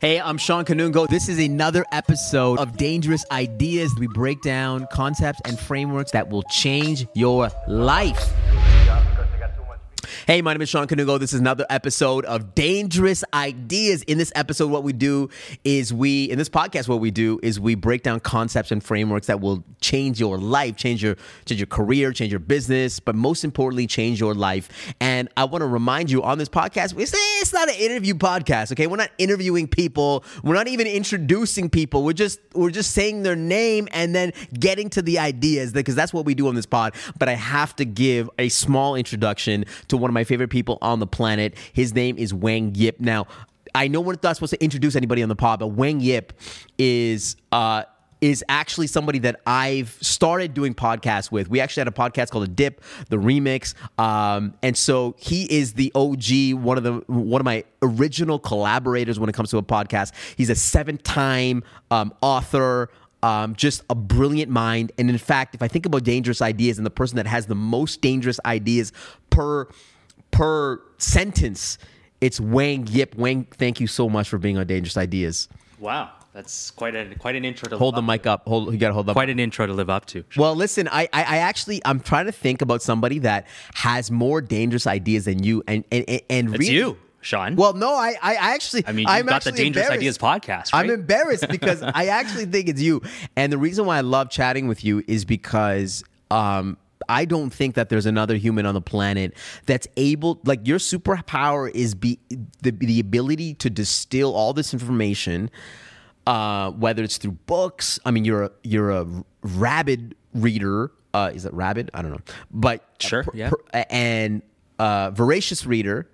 Hey, I'm Shawn Kanungo. This is another episode of Dangerous Ideas. We break down concepts and frameworks that will change your life. Hey, my name is Shawn Kanungo. This is another episode of Dangerous Ideas. In this episode, what we do is we, in this podcast, what we do is we break down concepts and frameworks that will change your life, change your change your career, change your business, but most importantly, change your life. And I want to remind you on this podcast, we say it's not an interview podcast, okay? We're not interviewing people. We're not even introducing people. We're just we're just saying their name and then getting to the ideas because that's what we do on this pod. But I have to give a small introduction to one of my favorite people on the planet. His name is Wang Yip. Now, I know we're not supposed to introduce anybody on the pod, but Wang Yip is uh is actually somebody that I've started doing podcasts with. We actually had a podcast called A Dip, the remix, um, and so he is the OG, one of the one of my original collaborators when it comes to a podcast. He's a seven time um, author. Um, just a brilliant mind. And in fact, if I think about dangerous ideas and the person that has the most dangerous ideas per per sentence, it's Wang Yip. Wang, thank you so much for being on Dangerous Ideas. Wow, that's quite a quite an intro to Hold the live mic up. Hold. You gotta hold up. Quite an intro to live up to. Well, listen, I, I, I actually, I'm trying to think about somebody that has more dangerous ideas than you, and and and, really- you, Shawn. Well, no, I, I actually, I mean, you've I'm got the Dangerous. Ideas podcast, I'm embarrassed because I actually think it's you, and the reason why I love chatting with you is because um. I don't think that there's another human on the planet that's able like your superpower is be the the ability to distill all this information uh, whether it's through books. I mean, you're a you're a rabid reader. Uh, is it rabid? I don't know, but Sure, yeah. and uh, voracious reader.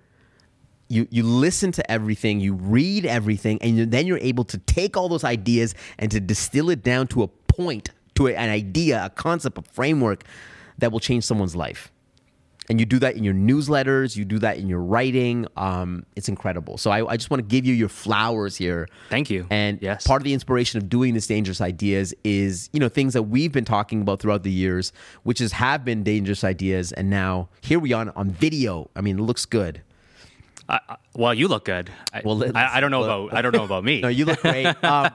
You you listen to everything, you read everything, and you- then you're able to take all those ideas and to distill it down to a point, to an idea, a concept, a framework that will change someone's life. And you do that in your newsletters you do that in your writing um, it's incredible. So I, I just want to give you your flowers here. Thank you. and Yes. part of the inspiration of doing this dangerous ideas is you know things that we've been talking about throughout the years which is have been dangerous ideas and now here we are on video. I mean it looks good Well, you look good. I, Well, I, I don't know well- about I don't know about me. no you look great um,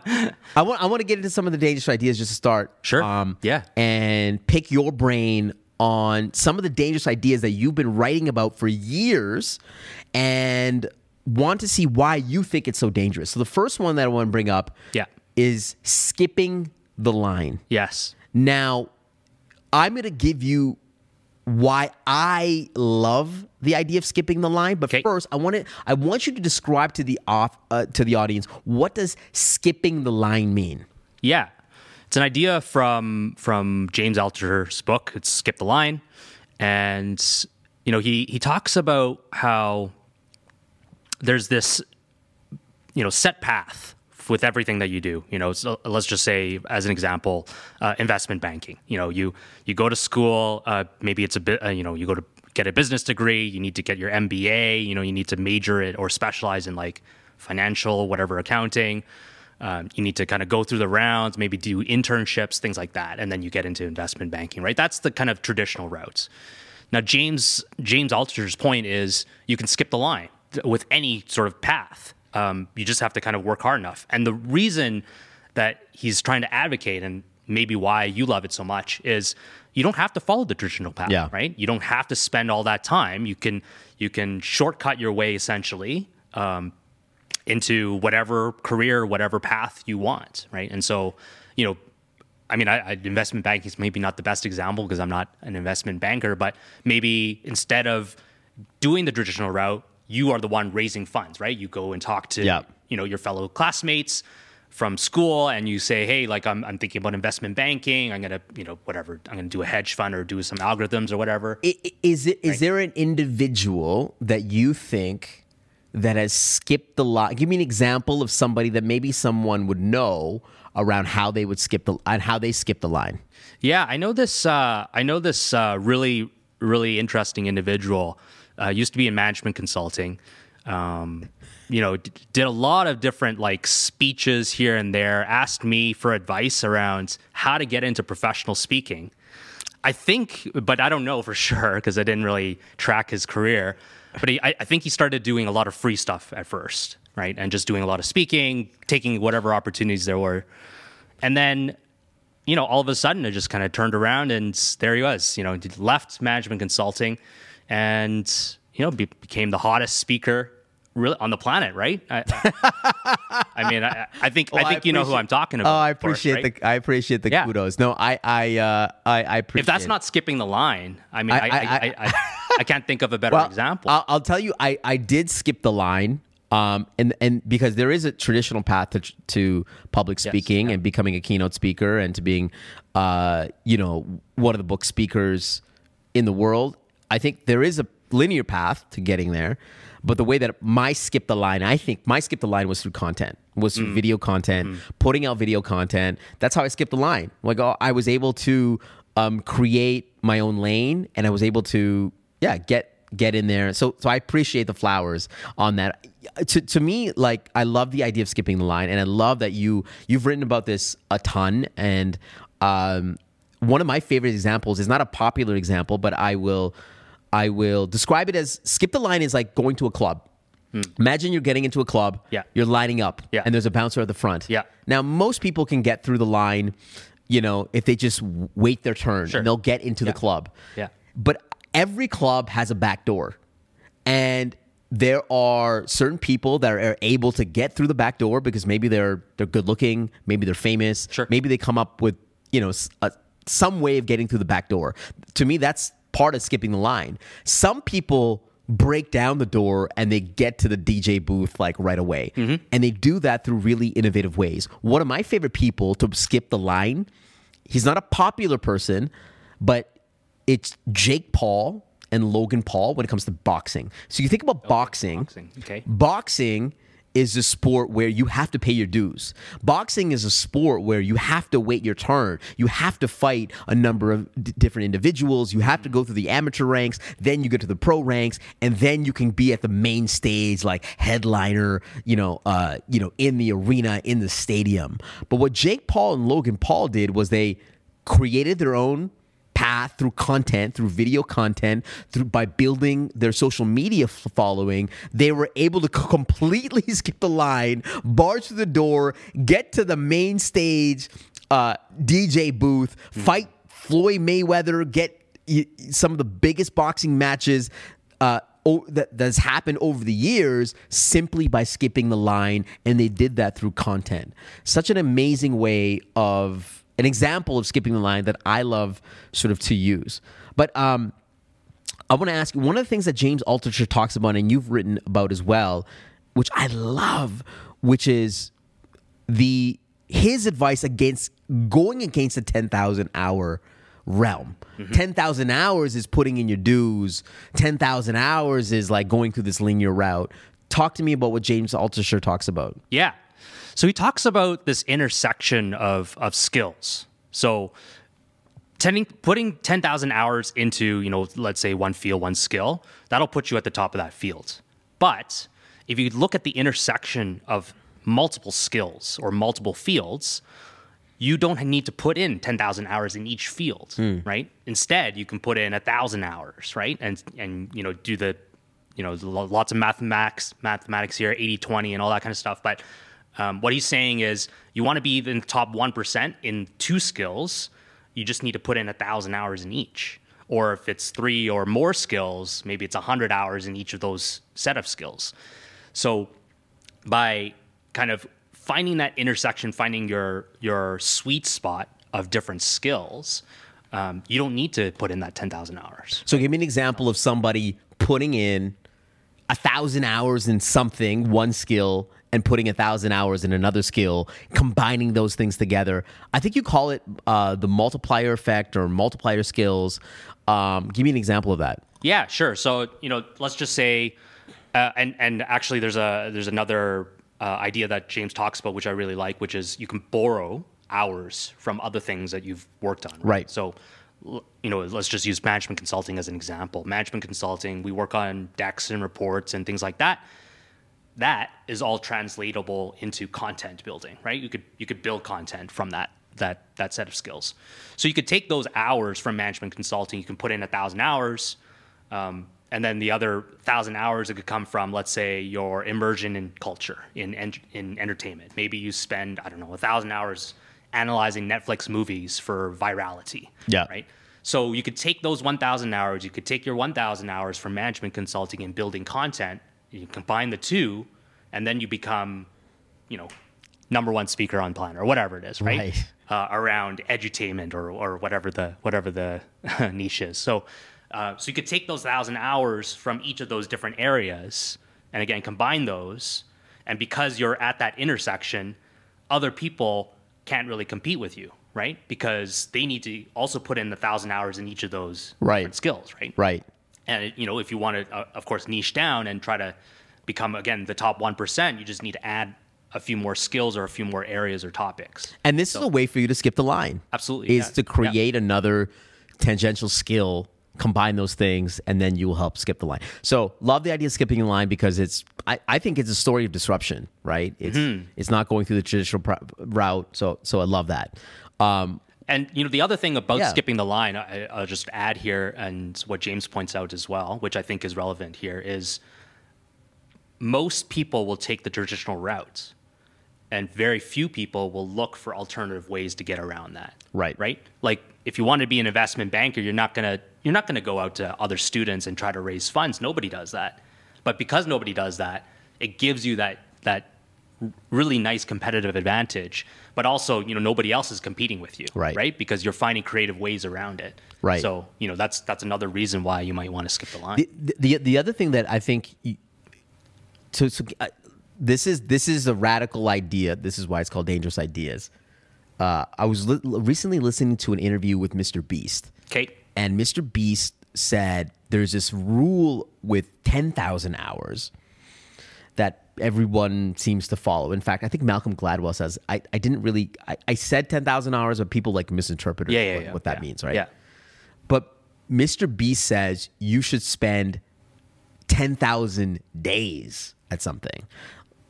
i want i want to get into some of the dangerous ideas just to start Sure. um, Yeah. and pick your brain on some of the dangerous ideas that you've been writing about for years and want to see why you think it's so dangerous. So the first one that I want to bring up Yeah. is skipping the line. yes. Now, I'm going to give you why I love the idea of skipping the line, but Okay. first I want to I want you to describe to the off uh, to the audience what does skipping the line mean? Yeah. It's an idea from from James Altucher's book. It's Skip the Line. And you know, he he talks about how there's this you know, set path with everything that you do. You know, so let's just say as an example, uh, investment banking. You know, you you go to school, uh, maybe it's a bit, uh, you know, you go to get a business degree, you need to get your MBA, you know, you need to major it or specialize in like financial, whatever accounting. Um, you need to kind of go through the rounds, maybe do internships, things like that, and then you get into investment banking, right? That's the kind of traditional routes. Now, James James Altucher's point is you can skip the line with any sort of path. Um, you just have to kind of work hard enough. And the reason that he's trying to advocate, and maybe why you love it so much, is you don't have to follow the traditional path, Yeah. right? You don't have to spend all that time. You can you can shortcut your way essentially. Um, into whatever career, whatever path you want, right? And so, you know, I mean, I, I, investment banking is maybe not the best example because I'm not an investment banker, but maybe instead of doing the traditional route, you are the one raising funds, right? You go and talk to, Yeah. you know, your fellow classmates from school and you say, hey, like I'm, I'm thinking about investment banking. I'm to, you know, whatever, I'm to do a hedge fund or do some algorithms or whatever. Is it is there an individual that you think that has skipped the line? Give me an example of somebody that maybe someone would know around how they would skip the and how they skip the line. Yeah, I know this. Uh, I know this uh, really, really interesting individual. Uh, used to be in management consulting. Um, you know, d- did a lot of different like speeches here and there. Asked me for advice around how to get into professional speaking. I think, but I don't know for sure because I didn't really track his career. But he, I, I think he started doing a lot of free stuff at first. right? And just doing a lot of speaking, taking whatever opportunities there were. And then, you know, all of a sudden it just kind of turned around and there he was, you know, left management consulting and, you know, be, became the hottest speaker really on the planet, right? I, I, I mean, I, I think Well, I think you know who I'm talking about. Oh, I of course, appreciate right? the I appreciate the Yeah. kudos. No, I I uh, I, I appreciate. If that's it. not skipping the line, I mean, I- I I, I- can't think of a better well, example. I'll, I'll tell you, I I did skip the line. Um, and and because there is a traditional path to to public speaking yeah. and becoming a keynote speaker and to being, uh, you know, one of the book speakers in the world. I think there is a linear path to getting there, but the way that my skip the line, I think my skip the line was through content, was Mm. through video content, putting out video content. That's how I skipped the line. Like oh, I was able to um, create my own lane, and I was able to yeah get get in there. So so I appreciate the flowers on that. To to me, like I love the idea of skipping the line, and I love that you you've written about this a ton. And um, one of my favorite examples is not a popular example, but I will I will describe it as skip the line is like going to a club. Imagine you're getting into a club. Hmm. Yeah. You're lining up. Yeah. And there's a bouncer at the front. Yeah. Now most people can get through the line, you know, if they just wait their turn Sure. and they'll get into Yeah. the club. Yeah. But every club has a back door. And there are certain people that are able to get through the back door because maybe they're they're good looking, maybe they're famous, Sure. maybe they come up with, you know, a, some way of getting through the back door. To me that's part of skipping the line. Some people break down the door and they get to the DJ booth like right away. Mm-hmm. And they do that through really innovative ways. One of my favorite people to skip the line, he's not a popular person, but it's Jake Paul and Logan Paul when it comes to boxing. So you think about oh, boxing. boxing, okay. Boxing is a sport where you have to pay your dues. Boxing is a sport where you have to wait your turn. You have to fight a number of d- different individuals. You have to go through the amateur ranks, then you get to the pro ranks, and then you can be at the main stage like headliner, you know, uh, you know, in the arena, in the stadium. But what Jake Paul and Logan Paul did was they created their own path through content through video content through by building their social media f- following they were able to c- completely skip the line barge through the door get to the main stage uh, dj booth fight floyd mayweather get y- some of the biggest boxing matches uh, o- that has happened over the years simply by skipping the line, and they did that through content. Such an amazing way of an example of skipping the line that I love sort of to use. But um, I want to ask you one of the things that James Altucher talks about, and you've written about as well, which I love, which is the his advice against going against the 10,000 hour realm. 10,000 hours is putting in your dues. 10,000 hours is like going through this linear route. Talk to me about what James Altucher talks about. Yeah. So he talks about this intersection of of skills. So tending, putting 10,000 hours into, you know, let's say one field, one skill, that'll put you at the top of that field. But if you look at the intersection of multiple skills or multiple fields, you don't need to put in 10,000 hours in each field, hmm. right? Instead, you can put in 1,000 hours, right? And and you know, do the you know, lots of mathematics, mathematics here, 80 20 and all that kind of stuff. But um, what he's saying is you want to be in the top 1% in two skills, you just need to put in a thousand hours in each. Or if it's three or more skills, maybe it's 100 hours in each of those set of skills. So by kind of finding that intersection, finding your your sweet spot of different skills, um, you don't need to put in that 10,000 hours. So give me an example of somebody putting in a thousand hours in something, one skill, and putting a thousand hours in another skill, combining those things together. I think you call it uh, the multiplier effect or multiplier skills. Um, give me an example of that. Yeah, sure. So you know, let's just say, uh, and and actually, there's a there's another uh, idea that James talks about, which I really like, which is you can borrow hours from other things that you've worked on. Right. So, l- you know, let's just use management consulting as an example. Management consulting, we work on decks and reports and things like that. That is all translatable into content building, right? You could you could build content from that that that set of skills. So you could take those hours from management consulting. You can put in a thousand hours um, and then the other thousand hours it could come from, let's say, your immersion in culture, in in entertainment. Maybe you spend I don't know a thousand hours analyzing Netflix movies for virality. Yeah. Right. So you could take those 1,000 hours, you could take your 1,000 hours from management consulting and building content, you combine the two, and then you become, you know, number one speaker on planet or whatever it is, right? Right. Uh, around edutainment or, or whatever the whatever the niche is. So, uh, so you could take those thousand hours from each of those different areas, and again combine those, and because you're at that intersection, other people can't really compete with you, right? Because they need to also put in the thousand hours in each of those Right. different skills, right? Right. And you know, if you want to, uh, of course, niche down and try to become again the top one percent, you just need to add a few more skills or a few more areas or topics. And this is a way for you to skip the line. Absolutely, Is yeah. to create another tangential skill, combine those things, and then you will help skip the line. So love the idea of skipping the line because it's I, I think it's a story of disruption, right? It's Mm-hmm. it's not going through the traditional pro- route. So so I love that. Um, And you know, the other thing about Yeah. skipping the line, I, I'll just add here, and what James points out as well, which I think is relevant here, is most people will take the traditional route, and very few people will look for alternative ways to get around that. Right. Right. Like if you want to be an investment banker, you're not gonna you're not gonna go out to other students and try to raise funds. Nobody does that. But because nobody does that, it gives you that that really nice competitive advantage. But also, you know, nobody else is competing with you. Right. Right. Because you're finding creative ways around it. Right. So you know that's that's another reason why you might want to skip the line. the, the the other thing that I think y- so, so uh, this is this is a radical idea. This is why it's called dangerous ideas. Uh, I was li- recently listening to an interview with Mr. Beast, okay. And Mr. Beast said there's this rule with ten thousand hours that everyone seems to follow. In fact, I think Malcolm Gladwell says I, I didn't really I, I said ten thousand hours, but people like misinterpreted Yeah, yeah, what, yeah, what that means, right? Yeah. But Mr. Beast says you should spend 10,000 days at something.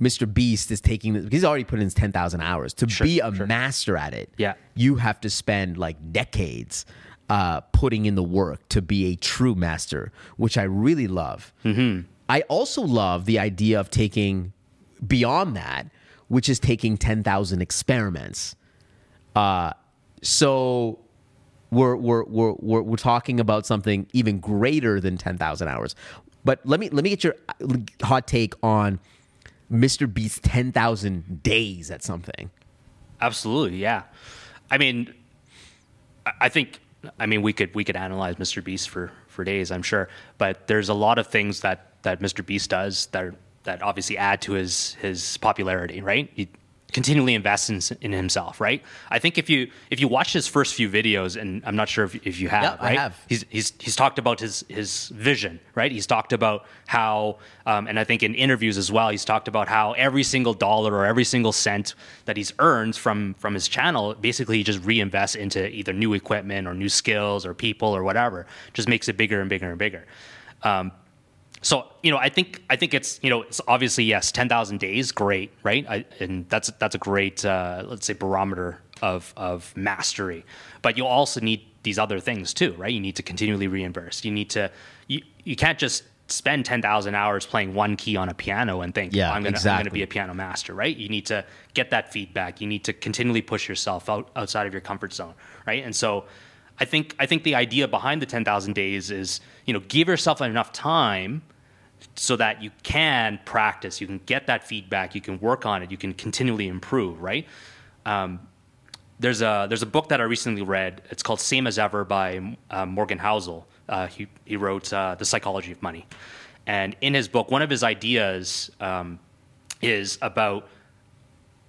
Mr. Beast is taking this, he's already put in his 10,000 hours. To be a master at it, Yeah. you have to spend like decades uh, putting in the work to be a true master, which I really love. Mm-hmm. I also love the idea of taking beyond that, which is taking 10,000 experiments. Uh, so we're, we're, we're, we're, we're talking about something even greater than 10,000 hours. But let me, let me get your uh, hot take on Mr. Beast's 10,000 days at something. Absolutely, yeah. I mean, I- I think I mean we could we could analyze Mr. Beast for for days, I'm sure. But there's a lot of things that that Mr. Beast does that are, that obviously add to his his popularity, right? He continually invests in, in himself, right? I think if you if you watch his first few videos, and I'm not sure if, if you have, I right? have. He's he's he's talked about his his vision, right? He's talked about how, um, and I think in interviews as well, he's talked about how every single dollar or every single cent that he's earned from from his channel, basically he just reinvests into either new equipment or new skills or people or whatever. Just makes it bigger and bigger and bigger. Um, so you know, I think I think it's you know it's obviously yes, ten thousand days, great, right? I, and that's that's a great uh, let's say barometer of of mastery. But you also need these other things too, right? You need to continually reinvest. You need to you you can't just spend ten thousand hours playing one key on a piano and think, Yeah, I'm gonna I'm exactly. gonna be a piano master, right? You need to get that feedback. You need to continually push yourself out outside of your comfort zone, right? And so. I think I think the idea behind the 10,000 days is, you know, give yourself enough time so that you can practice, you can get that feedback, you can work on it, you can continually improve, right? Um, there's a there's a book that I recently read. It's called Same as Ever by uh, Morgan Housel. Uh, he he wrote uh, The Psychology of Money, and in his book, one of his ideas um, is about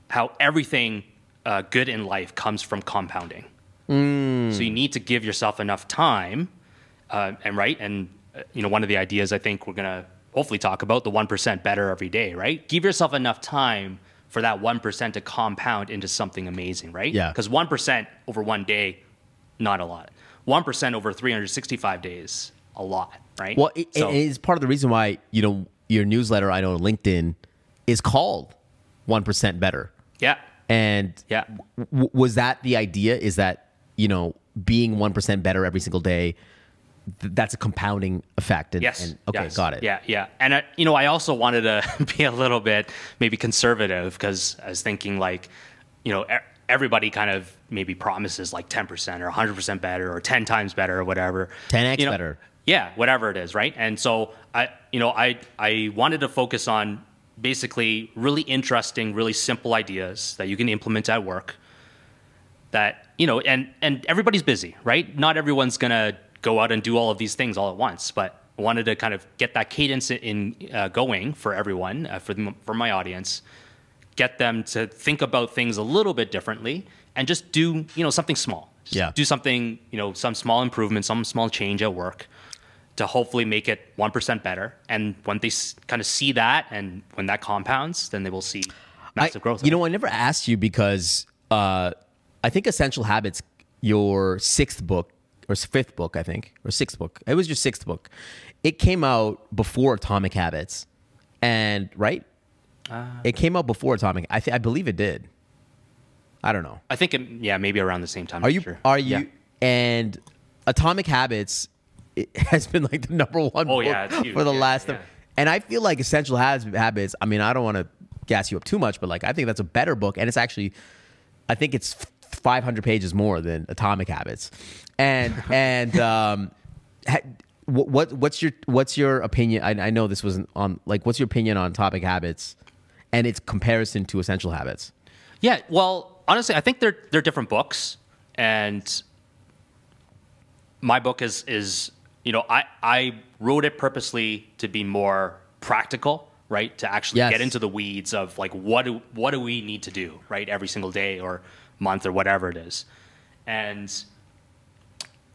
how everything uh, good in life comes from compounding. So you need to give yourself enough time, uh, and right, and uh, you know one of the ideas I think we're gonna hopefully talk about the one percent better every day, right? Give yourself enough time for that one percent to compound into something amazing, right? Yeah. Because one percent over one day, not a lot. One percent over three hundred sixty-five days, a lot, right? Well, it, So- it is part of the reason why, you know, your newsletter, I know LinkedIn, is called 1% Better. yeah, And Yeah. w- was that the idea? Is that, you know, being 1% better every single day th- that's a compounding effect. And, Yes. and- okay, yes. got it. Yeah, yeah. And I, you know, I also wanted to be a little bit maybe conservative because I was thinking like, you know, e- everybody kind of maybe promises like 10% or 100% better or 10 times better or whatever. 10x You know, better. Yeah, whatever it is, right? And so I, you know, I I wanted to focus on basically really interesting, really simple ideas that you can implement at work that you know and and everybody's busy right not everyone's gonna go out and do all of these things all at once but I wanted to kind of get that cadence in uh, going for everyone uh, for them, for my audience get them to think about things a little bit differently and just do you know something small. Just Yeah. do something you know some small improvement some small change at work to hopefully make it 1% better. And when they s- kind of see that and when that compounds then they will see massive I- growth. You know, I never asked you because uh, I think Essential Habits, your sixth book or fifth book, I think, or sixth book. It was your sixth book. It came out before Atomic Habits, and right, Uh. it came out before Atomic. I th- I believe it did. I don't know. I think it, yeah maybe around the same time Are you? sure. Are you? Yeah. And Atomic Habits it has been like the number one Oh, book yeah, for the Yeah, last. yeah. And I feel like Essential Habits. I mean, I don't want to gas you up too much, but like I think that's a better book, and it's actually, I think it's 500 pages more than Atomic Habits, and and um, ha, what what- what's your what's your opinion? I, I know this wasn't on like what's your opinion on Atomic Habits, and its comparison to Essential Habits? Yeah, well, honestly, I think they're they're different books, and my book is is you know I I wrote it purposely to be more practical, right? To actually Yes. get into the weeds of like what do what do we need to do, right? Every single day or month or whatever it is, and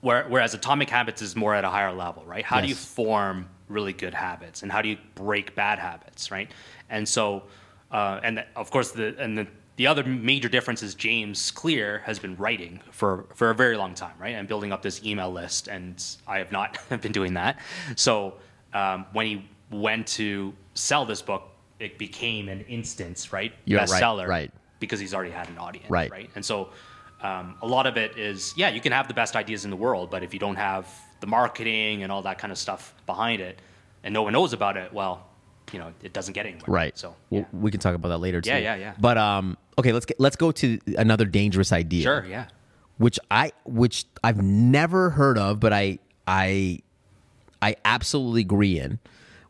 where, whereas Atomic Habits is more at a higher level, right? How do you form really good habits and how do you break bad habits, right? And so, uh, and the- of course, the and the, the other major difference is James Clear has been writing for for a very long time, right? And building up this email list, and I have not been doing that. So um, when he went to sell this book, it became an instance, right? You're right, Bestseller, right. Because he's already had an audience, Right. right? And so um, a lot of it is, yeah, you can have the best ideas in the world, but if you don't have the marketing and all that kind of stuff behind it, and no one knows about it, well, you know, it doesn't get anywhere. Right. So, Well, we can talk about that later too. Yeah, yeah, yeah. But um, okay, let's get let's go to another dangerous idea. sure, yeah. Which I which I've never heard of, but I I I absolutely agree in,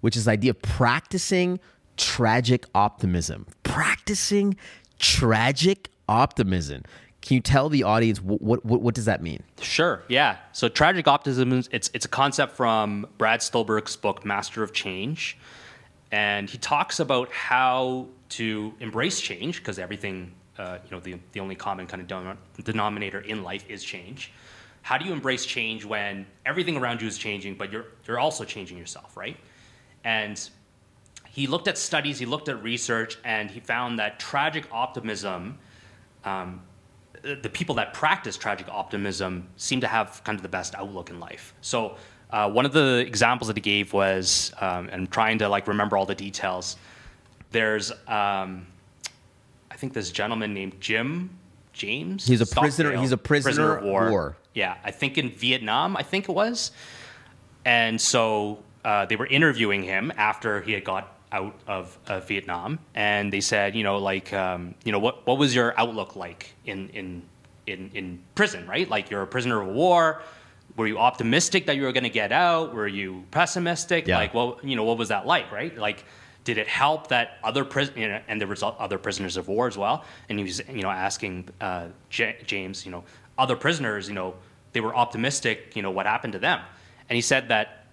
which is the idea of practicing tragic optimism. Practicing tragic optimism. Can you tell the audience what what what, does that mean? Sure, yeah. So tragic optimism, it's it's a concept from Brad Stulberg's book Master of Change, and he talks about how to embrace change because everything, uh, you know, the the only common kind of denom- denominator in life is change. How do you embrace change when everything around you is changing, but you're you're also changing yourself, right? And he looked at studies, he looked at research, and he found that tragic optimism um, the people that practice tragic optimism seem to have kind of the best outlook in life. So uh, one of the examples that he gave was, um, and I'm trying to like remember all the details. There's, um, I think this gentleman named Jim James. He's a Stockdale, prisoner- he's a prisoner of war. Yeah, I think in Vietnam, I think it was. And so uh, they were interviewing him after he had got out of uh, Vietnam, and they said, you know, like, um, you know, what what was your outlook like in in in in prison, right? Like, you're a prisoner of war. Were you optimistic that you were going to get out? Were you pessimistic? Yeah. Like, well, you know, what was that like, right? Like, did it help that other pris- you know, and there was other prisoners of war as well? And he was, you know, asking uh, J- James, you know, other prisoners, you know, they were optimistic, you know, what happened to them? And he said that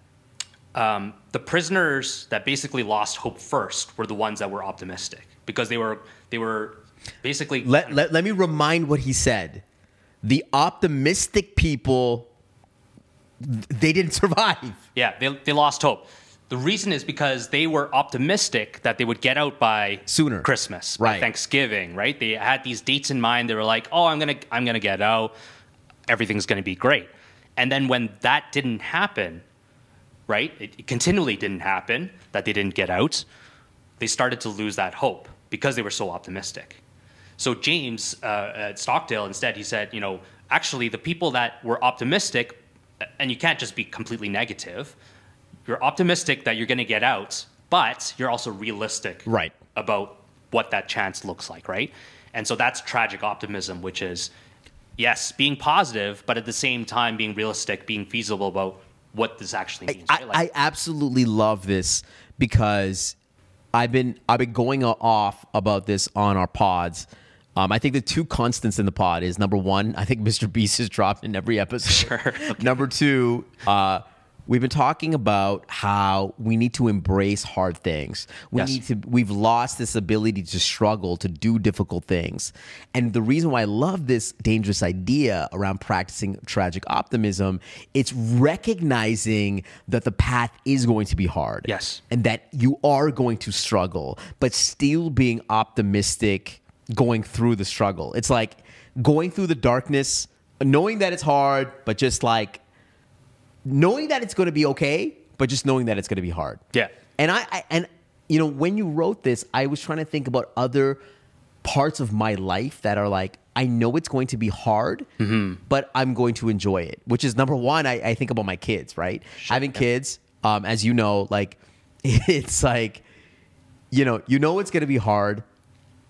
um, the prisoners that basically lost hope first were the ones that were optimistic because they were they were basically Let, let, let me remind what he said. The optimistic people, they didn't survive. yeah they, they lost hope. The reason is because they were optimistic that they would get out by Sooner. Christmas, Right. Thanksgiving, right? They had these dates in mind. They were like, "Oh, I'm gonna I'm gonna get out. Everything's gonna be great." And then when that didn't happen, right? It, it continually didn't happen that they didn't get out. They started to lose that hope because they were so optimistic. So James uh, at Stockdale instead he said, you know, actually the people that were optimistic and you can't just be completely negative. You're optimistic that you're going to get out, but you're also realistic Right. about what that chance looks like, right? And so that's tragic optimism, which is yes, being positive, but at the same time being realistic, being feasible about what this actually means. I, right? Like- I absolutely love this because I've been I've been going off about this on our pods. Um, I think the two constants in the pod is number one, I think Mr. Beast is dropped in every episode. Sure. Number two, uh, we've been talking about how we need to embrace hard things. We Yes. need to. We've lost this ability to struggle, to do difficult things, and the reason why I love this dangerous idea around practicing tragic optimism, it's recognizing that the path is going to be hard. Yes. and that you are going to struggle, but still being optimistic going through the struggle. It's like going through the darkness, knowing that it's hard, but just like knowing that it's going to be okay, but just knowing that it's going to be hard. Yeah. And I, I and you know when you wrote this, I was trying to think about other parts of my life that are like I know it's going to be hard, but I'm going to enjoy it. Which is number one. I, I think about my kids, right? Having kids, um, as you know, like it's like you know you know it's going to be hard,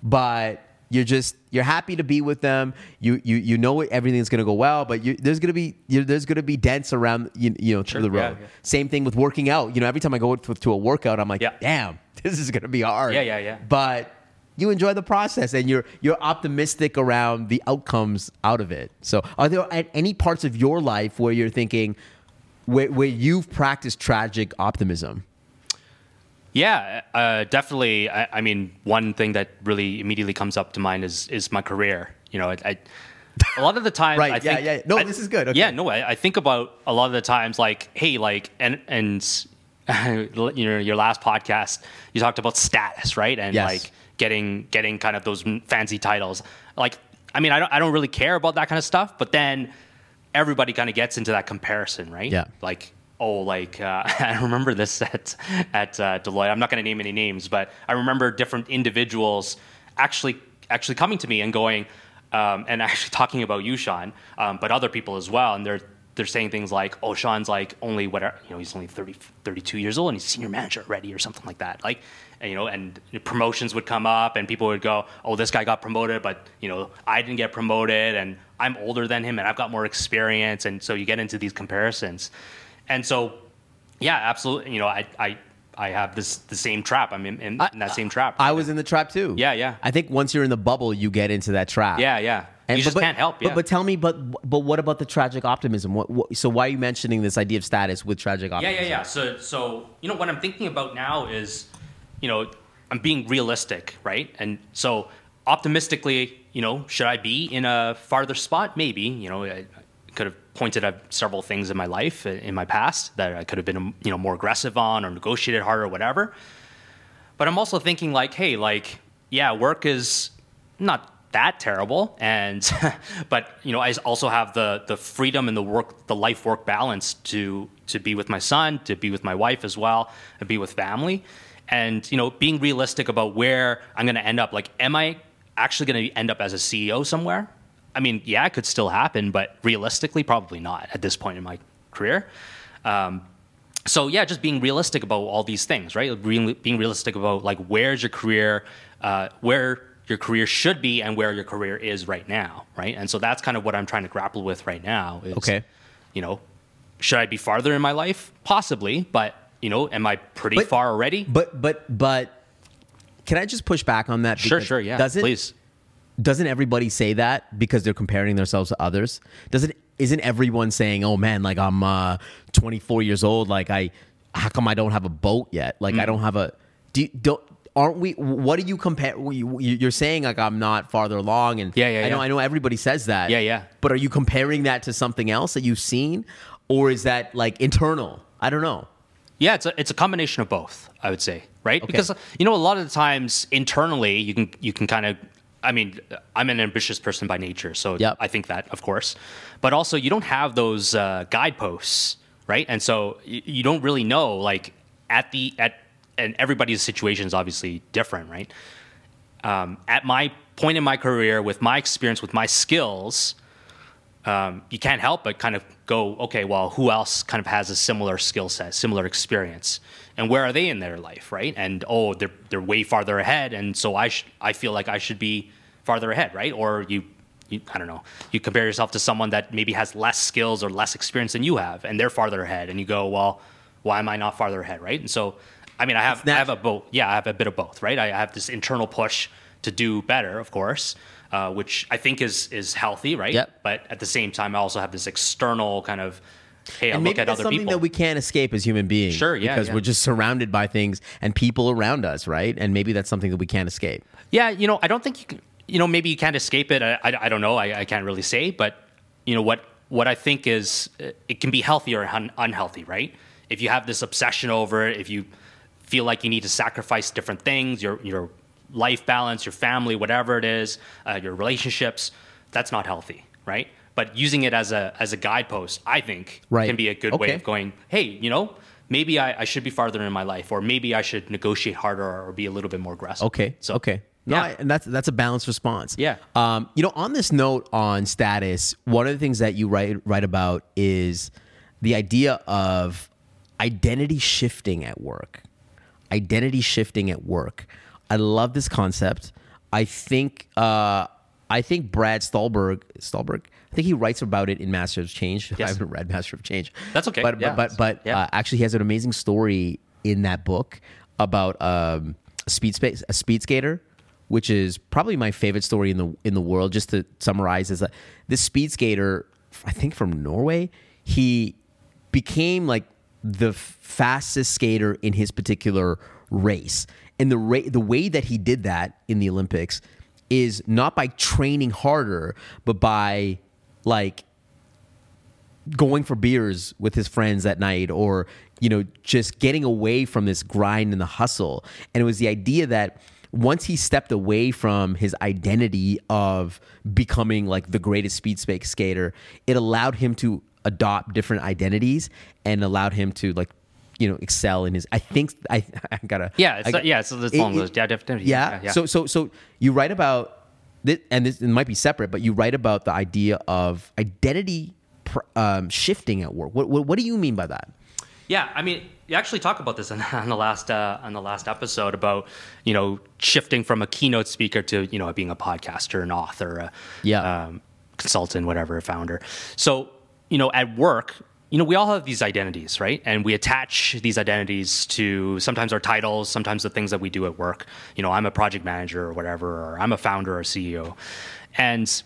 but you're just you're happy to be with them. You you you know everything's going to go well, but you, there's going to be there's to be dents around you, you know through the road. yeah. Same thing with working out. You know, every time I go to, to a workout, I'm like, Yeah. damn, this is going to be hard. Yeah, yeah, yeah. But you enjoy the process and you're you're optimistic around the outcomes out of it. So, are there any parts of your life where you're thinking where, where you've practiced tragic optimism? Yeah, uh, definitely. I, I mean, one thing that really immediately comes up to mind is is my career. You know, I, I a lot of the time, Right, I yeah, think, yeah. No, I- this is good. Okay. Yeah, no, I, I think about a lot of the times, like, hey, like, and and you know, your last podcast, you talked about status, right? And Yes. like getting getting kind of those fancy titles. Like, I mean, I don't I don't really care about that kind of stuff, but then everybody kind of gets into that comparison, right? Yeah. Like, oh, like uh, I remember this at at uh, Deloitte. I'm not going to name any names, but I remember different individuals actually actually coming to me and going um, and actually talking about you, Shawn, um, but other people as well, and they're they're saying things like, "Oh, Shawn's like only whatever, you know, he's only 30, 32 years old and he's senior manager already, or something like that." Like, and, you know, and promotions would come up, and people would go, "Oh, this guy got promoted, but you know, I didn't get promoted, and I'm older than him, and I've got more experience," and so you get into these comparisons, and so, yeah, absolutely, you know, I I I have this the same trap. I'm in, in, in that same trap. I was in the trap too. Yeah, yeah. I think once you're in the bubble, you get into that trap. yeah, yeah. And- you but- just but- can't help. But, Yeah. but tell me, but but what about the tragic optimism? What, what, so why are you mentioning this idea of status with tragic optimism? yeah, yeah. Yeah. So, so you know, what I'm thinking about now is, you know, I'm being realistic, right? And so, optimistically, you know, should I be in a farther spot? Maybe. You know, I could have pointed at several things in my life, uh, in my past, that I could have been, you know, more aggressive on or negotiated harder or whatever. But I'm also thinking like, hey, like, yeah, work is not that terrible, and but you know, I also have the the freedom and the work, the life work balance to to be with my son, to be with my wife as well, and be with family, and you know, being realistic about where I'm going to end up. Like, am I actually going to end up as a CEO somewhere? I mean, yeah, it could still happen, but realistically, probably not at this point in my career. Um, so yeah, just being realistic about all these things, right? Being, being realistic about like where's your career, uh, where your career should be, and where your career is right now, right? And so that's kind of what I'm trying to grapple with right now. Is, Okay. You know, should I be farther in my life? Possibly, but you know, am I pretty But- far already? But but but can I just push back on that? sure, Because sure, yeah. Doesn't Please. Doesn't everybody say that because they're comparing themselves to others? Doesn't isn't everyone saying, "Oh man, like I'm uh, 24 years old, like I how come I don't have a boat yet? Like Mm. I don't have a do you, don't aren't we what do you compare you- you're saying like I'm not farther along and Yeah, yeah, I know yeah. I know everybody says that. Yeah, yeah. But are you comparing that to something else that you've seen or is that like internal? I don't know. Yeah, it's a, it's a combination of both, I would say, right? Okay. Because you know, a lot of the times internally, you can you can kind of. I mean, I'm an ambitious person by nature, so Yep. I think that, of course. But also, you don't have those uh, guideposts, right? And so you, you don't really know, like at the at and everybody's situation is obviously different, right? Um, at my point in my career, with my experience, with my skills, um, you can't help but kind of go, okay, well, who else kind of has a similar skill set, similar experience, and where are they in their life, right? And oh, they're they're way farther ahead, and so I sh- I feel like I should be farther ahead, right? Or you, you, I don't know, you compare yourself to someone that maybe has less skills or less experience than you have, and they're farther ahead, and you go, well, why am I not farther ahead, right? And so, I mean, I have I have a both, yeah, I have a bit of both, right? I have this internal push to do better, of course, uh, which I think is is healthy, right? Yep. But at the same time, I also have this external kind of hey, and look maybe at that's other something people. that we can't escape as human beings. Sure, yeah, because yeah. we're just surrounded by things and people around us, right? And maybe that's something that we can't escape. Yeah, you know, I don't think you can, you know, maybe you can't escape it. I, I, I don't know. I, I can't really say, but you know what, what I think is uh, it can be healthy or un- unhealthy, right? If you have this obsession over it, if you feel like you need to sacrifice different things, your, your life balance, your family, whatever it is, uh, your relationships, that's not healthy, right? But using it as a, as a guidepost, I think Right. can be a good way of going, hey, you know, maybe I, I should be farther in my life, or maybe I should negotiate harder or be a little bit more aggressive. Okay. So, okay. No, yeah. I- and that's that's a balanced response. Yeah. Um, you know, on this note on status, one of the things that you write write about is the idea of identity shifting at work. Identity shifting at work. I love this concept. I think uh, I think Brad Stulberg Stulberg. I think he writes about it in Master of Change. I haven't read Master of Change. That's okay. But Yeah. but but, but Yeah. uh, actually, he has an amazing story in that book about um, a speed space a speed skater, which is probably my favorite story in the in the world. Just to summarize, is that this speed skater, I think from Norway, he became like the fastest skater in his particular race. And the ra- the way that he did that in the Olympics is not by training harder, but by like going for beers with his friends at night or you know just getting away from this grind and the hustle and it was the idea that once he stepped away from his identity of becoming like the greatest speed skater it allowed him to adopt different identities and allowed him to like you know excel in his i think i, I gotta Yeah, it's I, yeah, it's, it's it- along it- those. Yeah, definitely. yeah. yeah. So so so you write about this, and this it might be separate, but you write about the idea of identity pr- um, shifting at work. What, what what do you mean by that? Yeah, I mean, you actually talk about this on, on the last uh, on the last episode about you know shifting from a keynote speaker to you know being a podcaster, an author, a Yeah. um, consultant, whatever, a founder. So you know, at work, you know, we all have these identities, right? And we attach these identities to sometimes our titles, sometimes the things that we do at work. You know, I'm a project manager or whatever, or I'm a founder or CEO, and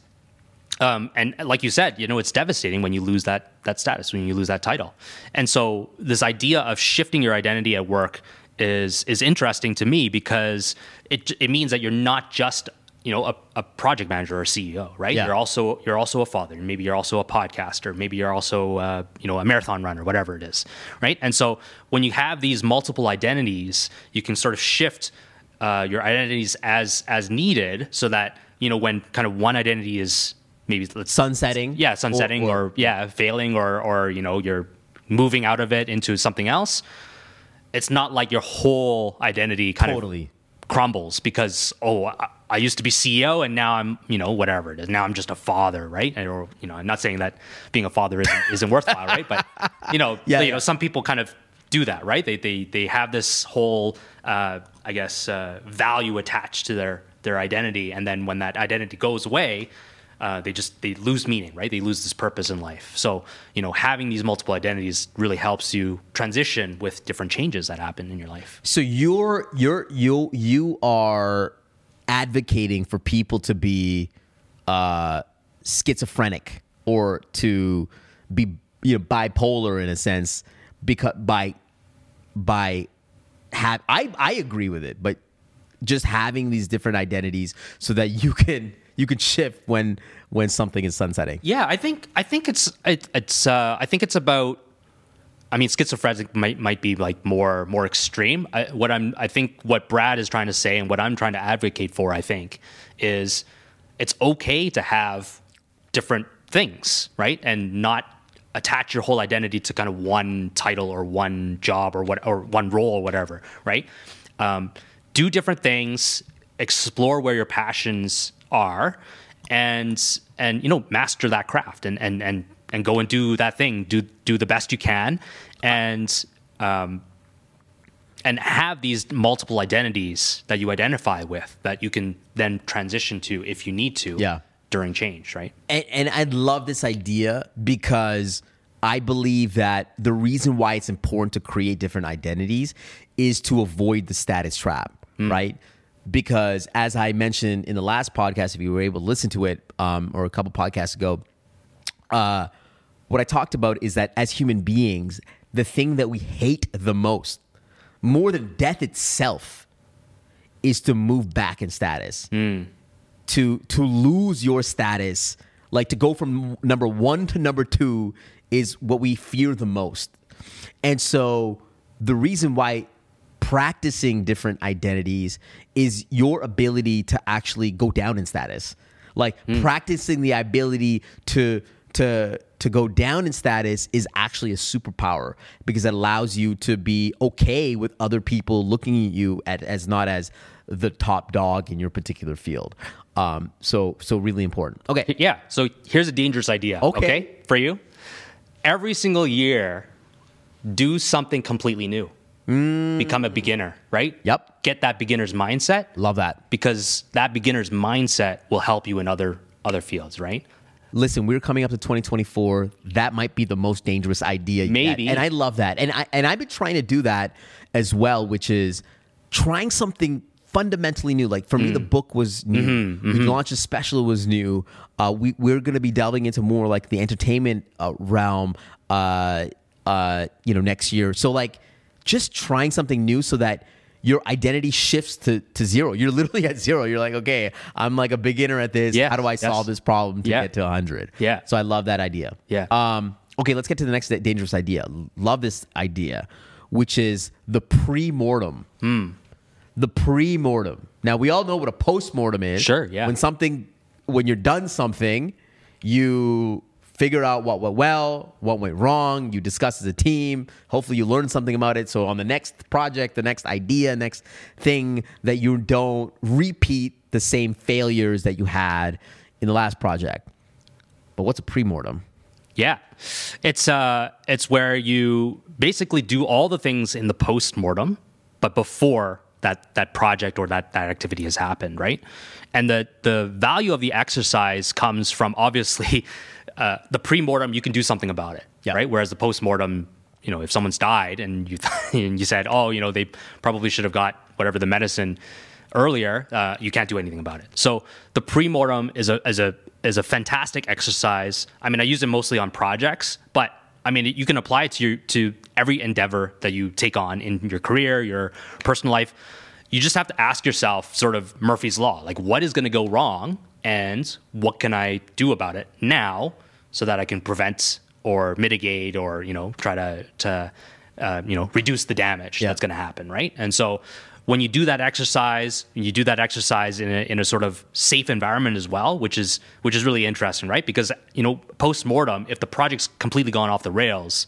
um, and like you said, you know, it's devastating when you lose that that status, when you lose that title. And so this idea of shifting your identity at work is is interesting to me because it it means that you're not just you know a, a project manager or CEO, right? Yeah. You're also you're also a father. Maybe you're also a podcaster. Maybe you're also uh, you know a marathon runner, whatever it is, right? And so when you have these multiple identities, you can sort of shift uh, your identities as as needed, so that you know when kind of one identity is maybe let's Sunsetting. yeah sunsetting or, yeah failing or or you know you're moving out of it into something else it's not like your whole identity kind Totally. of crumbles because oh I, I used to be ceo and now i'm you know whatever it is. Now i'm just a father right? And- or you know i'm not saying that being a father isn't, isn't worthwhile right? But you know Yeah, you yeah. know some people kind of do that right? They they, they have this whole uh, i guess uh, value attached to their their identity. And then when that identity goes away uh, they just they lose meaning right? They lose this purpose in life. So you know having these multiple identities really helps you transition with different changes that happen in your life. So you're you're you you are advocating for people to be uh, schizophrenic or to be you know bipolar in a sense because by by have I I agree with it, but just having these different identities so that you can you can shift when when something is sunsetting. Yeah, I think I think it's it, it's uh, I think it's about. I mean, schizophrenic might might be like more more extreme. I, what I'm I think what Brad is trying to say and what I'm trying to advocate for, I think, is it's okay to have different things, right, and not attach your whole identity to kind of one title or one job or what or one role or whatever, right? Um, do different things, explore where your passions are, and and you know master that craft and and and and go and do that thing do do the best you can and um and have these multiple identities that you identify with that you can then transition to if you need to Yeah. during change right And, and I love this idea because I believe that the reason why it's important to create different identities is to avoid the status trap, right? Because as I mentioned in the last podcast, if you were able to listen to it, um, or a couple podcasts ago, uh, what I talked about is that as human beings, the thing that we hate the most, more than death itself, is to move back in status to to lose your status, like to go from number one to number two, is what we fear the most. And so the reason why practicing different identities is your ability to actually go down in status. Like practicing the ability to to to go down in status is actually a superpower because it allows you to be okay with other people looking at you at, as not as the top dog in your particular field. Um, so so really important. Okay. Yeah. So here's a dangerous idea. Okay. For you, every single year, do something completely new. Become a beginner, right? Mm. Yep. Get that beginner's mindset Love that. because that beginner's mindset will help you in other other fields, right? Listen, we're coming up to 2024. That might be the most dangerous idea. yet. Maybe. and I love that. And I and I've been trying to do that as well, which is trying something fundamentally new. Like for me, the book was new. We launched a special was new. Uh, we we're going to be delving into more like the entertainment uh, realm. Uh, uh, you know, next year. So like, just trying something new so that your identity shifts to, to zero. You're literally at zero. You're like, okay, I'm like a beginner at this. Yeah, How do I yes. solve this problem to Yeah. get to 100? Yeah. So I love that idea. Yeah. Um, okay, let's get to the next dangerous idea. Love this idea, which is the pre-mortem. Hmm. The pre-mortem. Now we all know what a post-mortem is. Sure, yeah. When something, when you're done something, you figure out what went well, what went wrong. You discuss as a team. Hopefully, you learn something about it. So on the next project, the next idea, next thing, that you don't repeat the same failures that you had in the last project. But what's a pre-mortem? Yeah. It's uh it's where you basically do all the things in the post-mortem, but before that that project or that that activity has happened, right? And the the value of the exercise comes from obviously uh, the pre-mortem you can do something about it, Yeah. right? Whereas the post-mortem, you know, if someone's died and you and you said, "Oh, you know, they probably should have got whatever the medicine earlier, uh, you can't do anything about it. So the pre-mortem is a is a is a fantastic exercise. I mean, I use it mostly on projects, but I mean, you can apply it to your, to every endeavor that you take on in your career, your personal life. You just have to ask yourself, sort of Murphy's law, like what is going to go wrong, and what can I do about it now, so that I can prevent or mitigate or you know try to to uh, you know reduce the damage Yeah. that's going to happen, right? And so when you do that exercise, you do that exercise in a, in a sort of safe environment as well, which is which is really interesting, right? Because you know, post mortem, if the project's completely gone off the rails,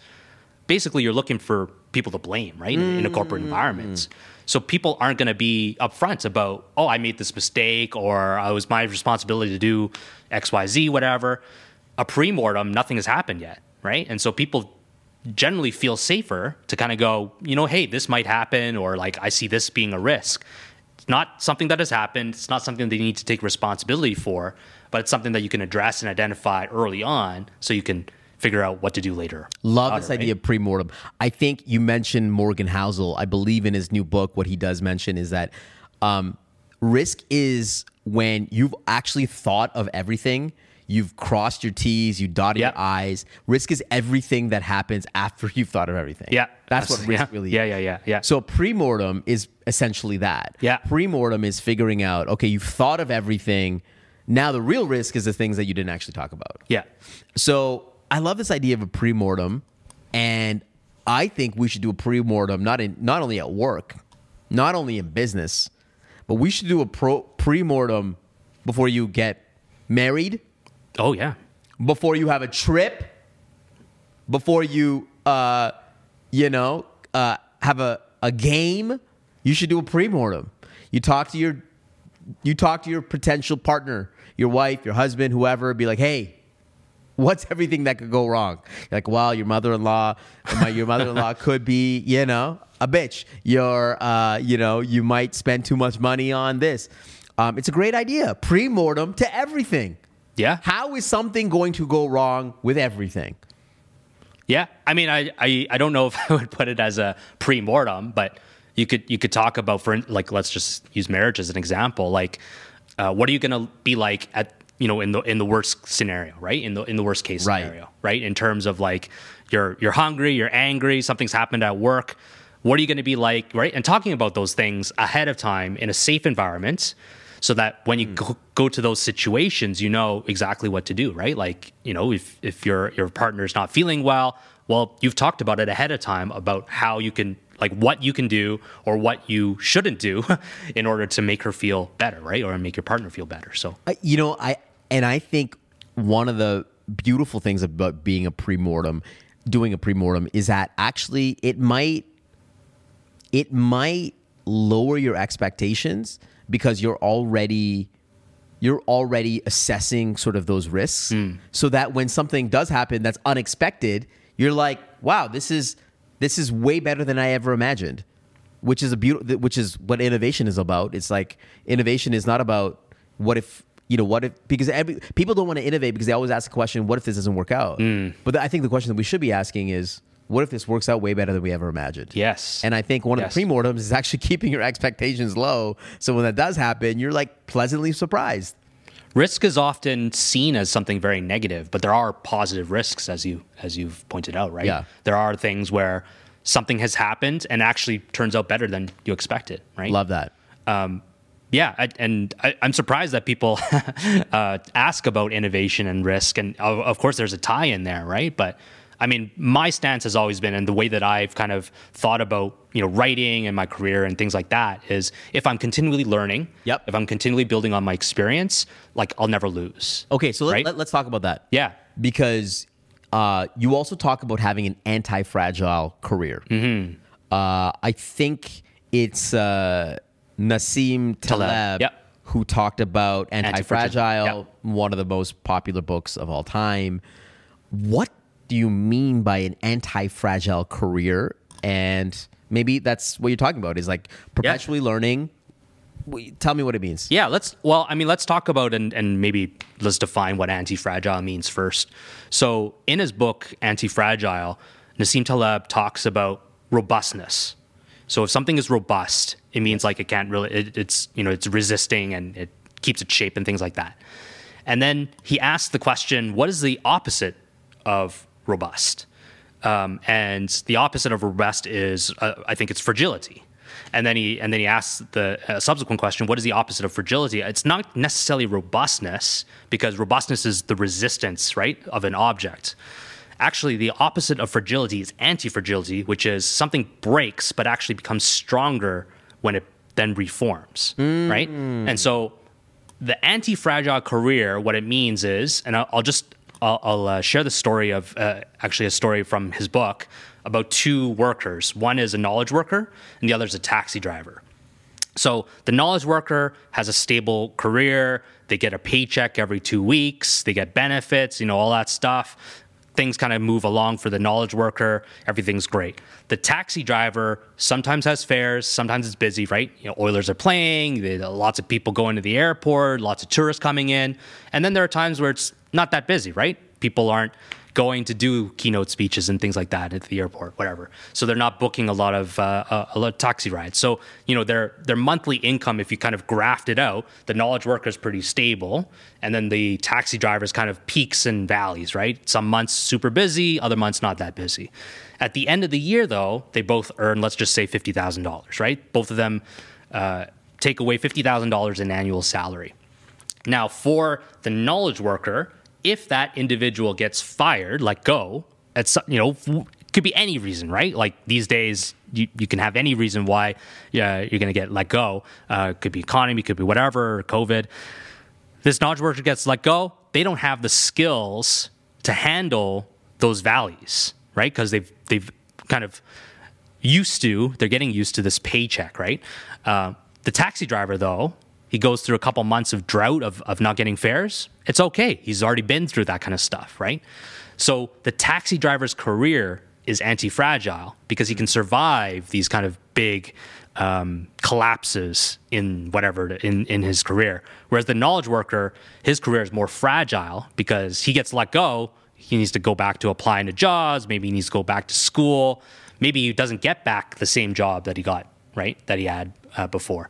basically you're looking for people to blame, right? In, in a corporate environment. So people aren't going to be upfront about, oh, I made this mistake, or oh, it was my responsibility to do X, Y, Z, whatever. A pre-mortem, nothing has happened yet, right? And so people generally feel safer to kind of go, you know, hey, this might happen, or like I see this being a risk. It's not something that has happened. It's not something that you need to take responsibility for, but it's something that you can address and identify early on so you can figure out what to do later. Love this idea right? of pre-mortem. I think you mentioned Morgan Housel. I believe in his new book, what he does mention is that um, risk is when you've actually thought of everything. You've crossed your T's, you dotted Yeah. your I's. Risk is everything that happens after you've thought of everything. Yeah, That's, what risk yeah, really yeah, is. yeah, yeah, yeah. So pre-mortem is essentially that. Yeah. Pre-mortem is figuring out, okay, you've thought of everything. Now the real risk is the things that you didn't actually talk about. yeah, So I love this idea of a pre-mortem, and I think we should do a pre-mortem not in not only at work, not only in business, but we should do a pro pre-mortem before you get married, oh yeah, before you have a trip, before you uh you know uh have a a game. You should do a pre-mortem. You talk to your you talk to your potential partner. your wife, your husband, whoever, be like, hey, what's everything that could go wrong? You're like, well, your mother-in-law, your mother-in-law could be, you know, a bitch. Your, uh, you know, you might spend too much money on this. Um, it's a great idea. Pre-mortem to everything. Yeah. How is something going to go wrong with everything? Yeah. I mean, I, I, I don't know if I would put it as a pre-mortem, but you could you could talk about for like let's just use marriage as an example. Like, uh, what are you going to be like at you know in the in the worst scenario, right? In the in the worst case Right. scenario, right? In terms of like you're you're hungry, you're angry, something's happened at work. What are you going to be like, right? And talking about those things ahead of time in a safe environment, so that when you hmm. go, go to those situations, you know exactly what to do, right? Like you know if if your your partner's not feeling well, well you've talked about it ahead of time about how you can like what you can do or what you shouldn't do in order to make her feel better, right? Or make your partner feel better. So you know, I and I think one of the beautiful things about being a pre-mortem, doing a pre-mortem, is that actually it might it might lower your expectations because you're already you're already assessing sort of those risks. Hmm. So that when something does happen that's unexpected you're like wow this is this is way better than i ever imagined which is a beautiful which is what innovation is about. It's like innovation is not about what if you know what if because every people don't want to innovate because they always ask the question what if this doesn't work out? Hmm. But i think the question that we should be asking is what if this works out way better than we ever imagined Yes. and i think one of Yes. the pre-mortems is actually keeping your expectations low so when that does happen you're like pleasantly surprised risk is often seen as something very negative, but there are positive risks, as you as you've pointed out, right? Yeah. There are things where something has happened and actually turns out better than you expected, right? love that Yeah, I, and I, I'm surprised that people uh, ask about innovation and risk, and of, of course there's a tie in there, right? But I mean, my stance has always been, and the way that I've kind of thought about you know writing and my career and things like that is, if I'm continually learning, Yep. if I'm continually building on my experience, like I'll never lose. Okay, so let, Right? let, us talk about that. Yeah. Because uh, you also talk about having an anti fragile career. Mm-hmm. Uh, I think it's uh, Nassim Taleb, yep. who talked about anti fragile, Anti-fragile, one of the most popular books of all time. What do you mean by an anti fragile career? And maybe that's what you're talking about is like perpetually learning. Tell me what it means. Yeah, let's. Well, I mean, let's talk about and and maybe let's define what anti-fragile means first. So, in his book Anti-Fragile, Nassim Taleb talks about robustness. So, if something is robust, it means like it can't really. It, it's you know it's resisting and it keeps its shape and things like that. And then he asks the question, what is the opposite of robust? Um, and the opposite of robust is, uh, I think, it's fragility. And then he and then he asks the uh, subsequent question: What is the opposite of fragility? It's not necessarily robustness, because robustness is the resistance, right, of an object. Actually, the opposite of fragility is anti-fragility, which is something breaks but actually becomes stronger when it then reforms, right? And so the anti-fragile career what it means is and i'll, I'll just i'll, I'll uh, share the story of uh, actually a story from his book about two workers. One is a knowledge worker and the other is a taxi driver. So the knowledge worker has a stable career. They get a paycheck every two weeks. They get benefits you know all that stuff. Things kind of move along for the knowledge worker. Everything's great. The taxi driver sometimes has fares sometimes it's busy right? You know oilers are playing are lots of people going to the airport lots of tourists coming in. And then there are times where it's not that busy right people aren't going to do keynote speeches and things like that at the airport, whatever. So they're not booking a lot of uh, uh, a lot of taxi rides. So you know their their monthly income, if you kind of graft it out, the knowledge worker is pretty stable, and then the taxi drivers kind of peaks and valleys, right? Some months super busy, other months not that busy. At the end of the year, though, they both earn, let's just say, fifty thousand dollars, right? Both of them uh, take away fifty thousand dollars in annual salary. Now, for the knowledge worker, if that individual gets fired, let go, at some, you know, could be any reason, right? Like these days, you, you can have any reason why yeah, you're going to get let go. Uh, could be economy, could be whatever, COVID. This knowledge worker gets let go. They don't have the skills to handle those valleys, right? Because they've they've kind of used to, they're getting used to this paycheck, right? Uh, the taxi driver, though, he goes through a couple months of drought of, of not getting fares, it's okay. He's already been through that kind of stuff, right? So the taxi driver's career is anti-fragile because he can survive these kind of big um, collapses in whatever in in his career. Whereas the knowledge worker, his career is more fragile because he gets let go. He needs to go back to applying to jobs. Maybe he needs to go back to school. Maybe he doesn't get back the same job that he got right that he had uh, before.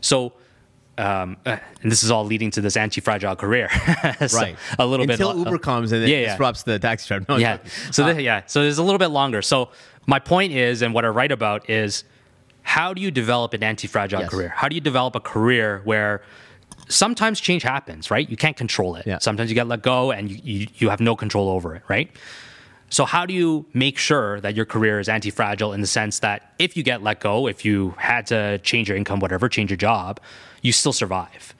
So um, uh, and this is all leading to this anti-fragile career, so right? A little Until bit Until Uber comes and it yeah, yeah. disrupts the taxi driver. No, yeah. So uh, the, yeah. So there's a little bit longer. So my point is, and what I write about is, how do you develop an anti-fragile Yes. career? How do you develop a career where sometimes change happens, right? You can't control it. Yeah. Sometimes you get let go and you, you, you have no control over it, right? So how do you make sure that your career is anti-fragile in the sense that if you get let go, if you had to change your income, whatever, change your job, you still survive.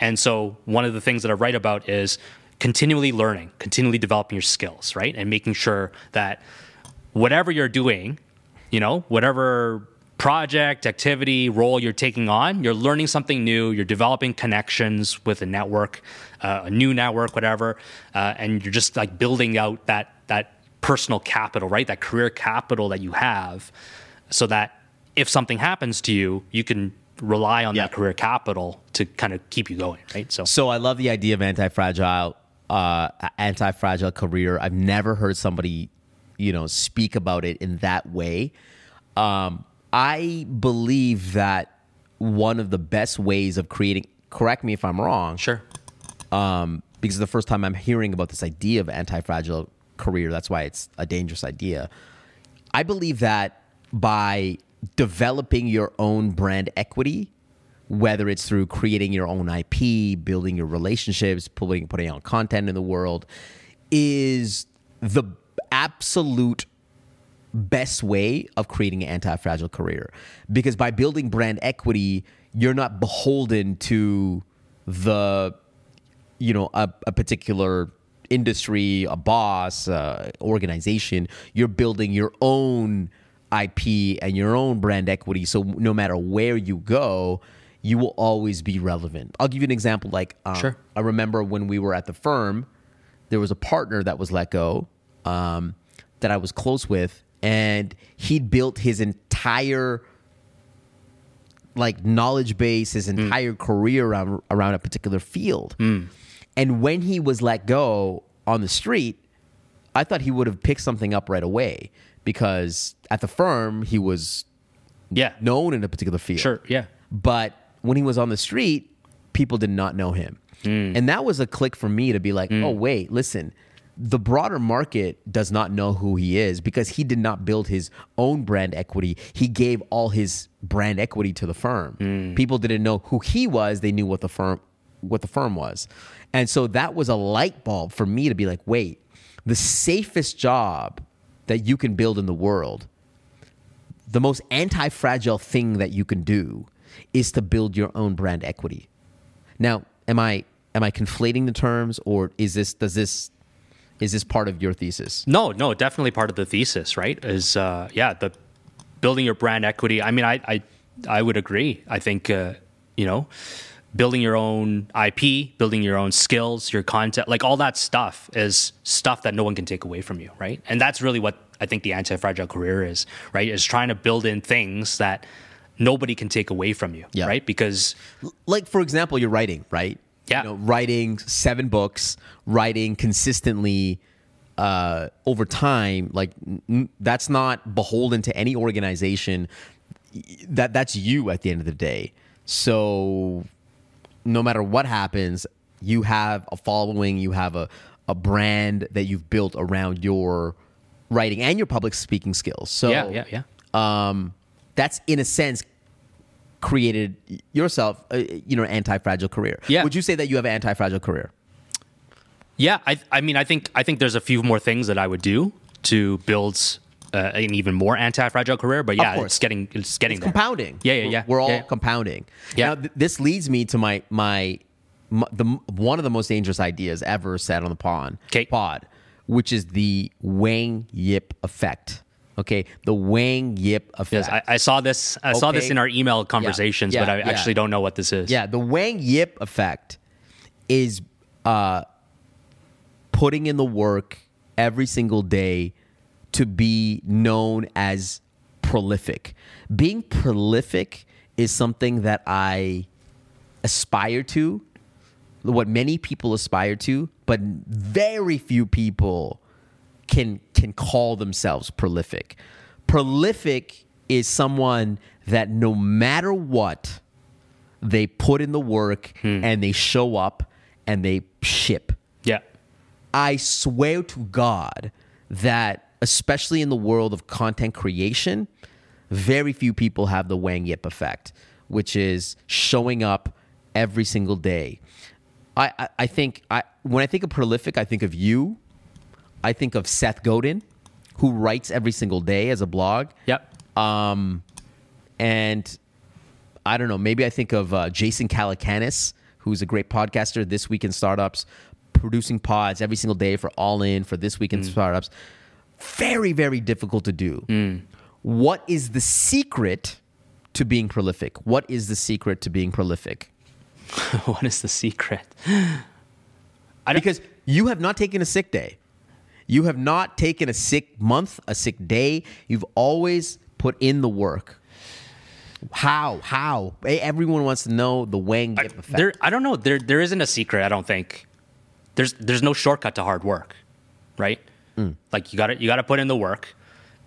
And so one of the things that I write about is continually learning, continually developing your skills, right? And making sure that whatever you're doing, you know, whatever project, activity, role you're taking on, you're learning something new, you're developing connections with a network, uh, a new network, whatever, uh, and you're just like building out that that personal capital, right? That career capital that you have, so that if something happens to you, you can rely on Yeah. that career capital to kind of keep you going, right? So, So I love the idea of anti-fragile, uh, anti-fragile career. I've never heard somebody, you know, speak about it in that way. Um, I believe that one of the best ways of creating. Correct me if I'm wrong. sure. um, because the first time I'm hearing about this idea of anti-fragile career. That's why it's a dangerous idea. I believe that by developing your own brand equity, whether it's through creating your own IP, building your relationships, putting putting out content in the world, is the absolute best way of creating an anti-fragile career because by building brand equity you're not beholden to the you know a, a particular industry a boss uh, organization you're building your own ip and your own brand equity so no matter where you go you will always be relevant i'll give you an example like um, Sure. i remember when we were at the firm there was a partner that was let go um, that i was close with and he'd built his entire like knowledge base his entire career around around a particular field. And when he was let go on the street, I thought he would have picked something up right away because at the firm he was Yeah. known in a particular field. Sure. Yeah. But when he was on the street, people did not know him. Hmm. And that was a click for me to be like, hmm. oh, wait, listen, the broader market does not know who he is because he did not build his own brand equity. He gave all his brand equity to the firm. Hmm. People didn't know who he was, they knew what the firm what the firm was. And so that was a light bulb for me to be like, wait, the safest job that you can build in the world the most anti-fragile thing that you can do is to build your own brand equity. Now, am I am I conflating the terms or is this does this is this part of your thesis? No, no, definitely part of the thesis, right? Is uh, yeah, the building your brand equity. I mean, I I, I would agree. I think uh, you know, building your own IP, building your own skills, your content, like all that stuff is stuff that no one can take away from you, right? And that's really what I think the anti-fragile career is, right? Is trying to build in things that nobody can take away from you, Yeah. right? Because Like for example, you're writing, right? Yeah. You know, writing seven books, writing consistently uh, over time, like n- that's not beholden to any organization. That that's you at the end of the day. So no matter what happens, you have a following, you have a, a brand that you've built around your writing and your public speaking skills. So yeah, yeah, yeah. um, that's in a sense created yourself, uh, you know, an anti-fragile career. Yeah. Would you say that you have an anti-fragile career? Yeah, I, I mean, I think I think there's a few more things that I would do to build uh, an even more anti-fragile career. But yeah, it's getting it's getting there. Compounding. Yeah, yeah, We're- yeah. We're all Yeah, yeah. compounding. Yeah. Now, th- this leads me to my my, my the one of the most dangerous ideas ever said on the pod. 'Kay. Pod, which is the Wang Yip effect. Okay, the Wang Yip effect. Yes, I, I saw this. I saw this in our email conversations, Yeah, but I yeah. actually don't know what this is. Yeah, the Wang Yip effect is uh, putting in the work every single day to be known as prolific. Being prolific is something that I aspire to, what many people aspire to, but very few people can can call themselves prolific. Prolific is someone that no matter what, they put in the work hmm. and they show up and they ship. Yeah. I swear to God that, especially in the world of content creation, very few people have the Wang Yip effect, which is showing up every single day. I, I, I think I when I think of prolific, I think of you. I think of Seth Godin, who writes every single day as a blog. Yep. And I don't know, maybe I think of uh, Jason Calacanis, who's a great podcaster, This Week in Startups, producing pods every single day for All In, for This Week in Startups. Very, very difficult to do. What is the secret to being prolific? What is the secret to being prolific? what is the secret? Because you have not taken a sick day. You have not taken a sick month, a sick day. You've always put in the work. How? How? Everyone wants to know the Wang Yip effect. There, I don't know. There, there isn't a secret. I don't think. There's, there's no shortcut to hard work, right? Mm. Like you got to, you got to put in the work.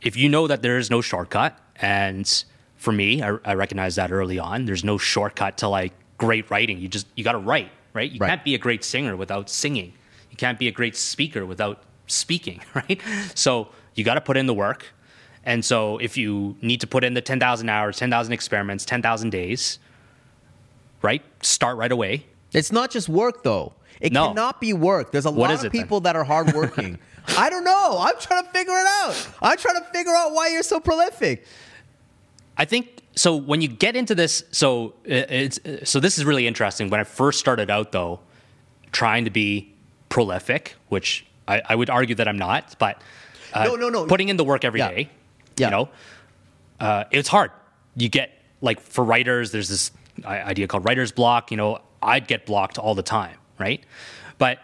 If you know that there is no shortcut, and for me, I, I recognize that early on. There's no shortcut to like great writing. You just, you got to write, right? You Right. can't be a great singer without singing. You can't be a great speaker without speaking, right? So you got to put in the work. And so if you need to put in the 10,000 hours, 10,000 experiments, 10,000 days, right? Start right away. It's not just work though. It No. cannot be work. There's a What lot of it then? people that are hardworking. I don't know. I'm trying to figure it out. I'm trying to figure out why you're so prolific. I think so. When you get into this, so uh, it's so this is really interesting. When I first started out, though, trying to be prolific, which I, I would argue that I'm not, but uh, No, no, no. putting in the work every Yeah. day, Yeah. you know, uh, it's hard. You get like for writers, there's this idea called writer's block. You know, I'd get blocked all the time, right? But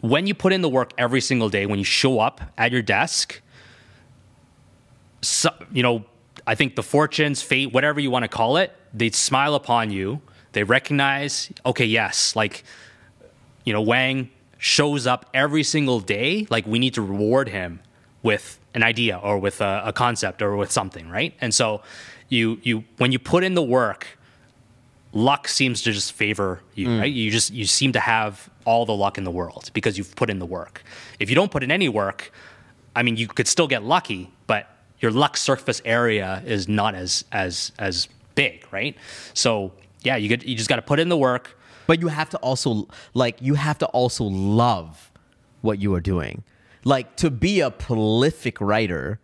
when you put in the work every single day, when you show up at your desk, so, you know, I think the fortunes, fate, whatever you want to call it, they smile upon you. They recognize, okay, yes, like, you know, Wang shows up every single day. Like, we need to reward him with an idea or with a, a concept or with something, right? And so, you you when you put in the work, luck seems to just favor you, mm. right? You just you seem to have all the luck in the world because you've put in the work. If you don't put in any work, I mean, you could still get lucky, but your luck surface area is not as as as big, right? So yeah, you get you just got to put in the work. But you have to also like you have to also love what you are doing. Like to be a prolific writer,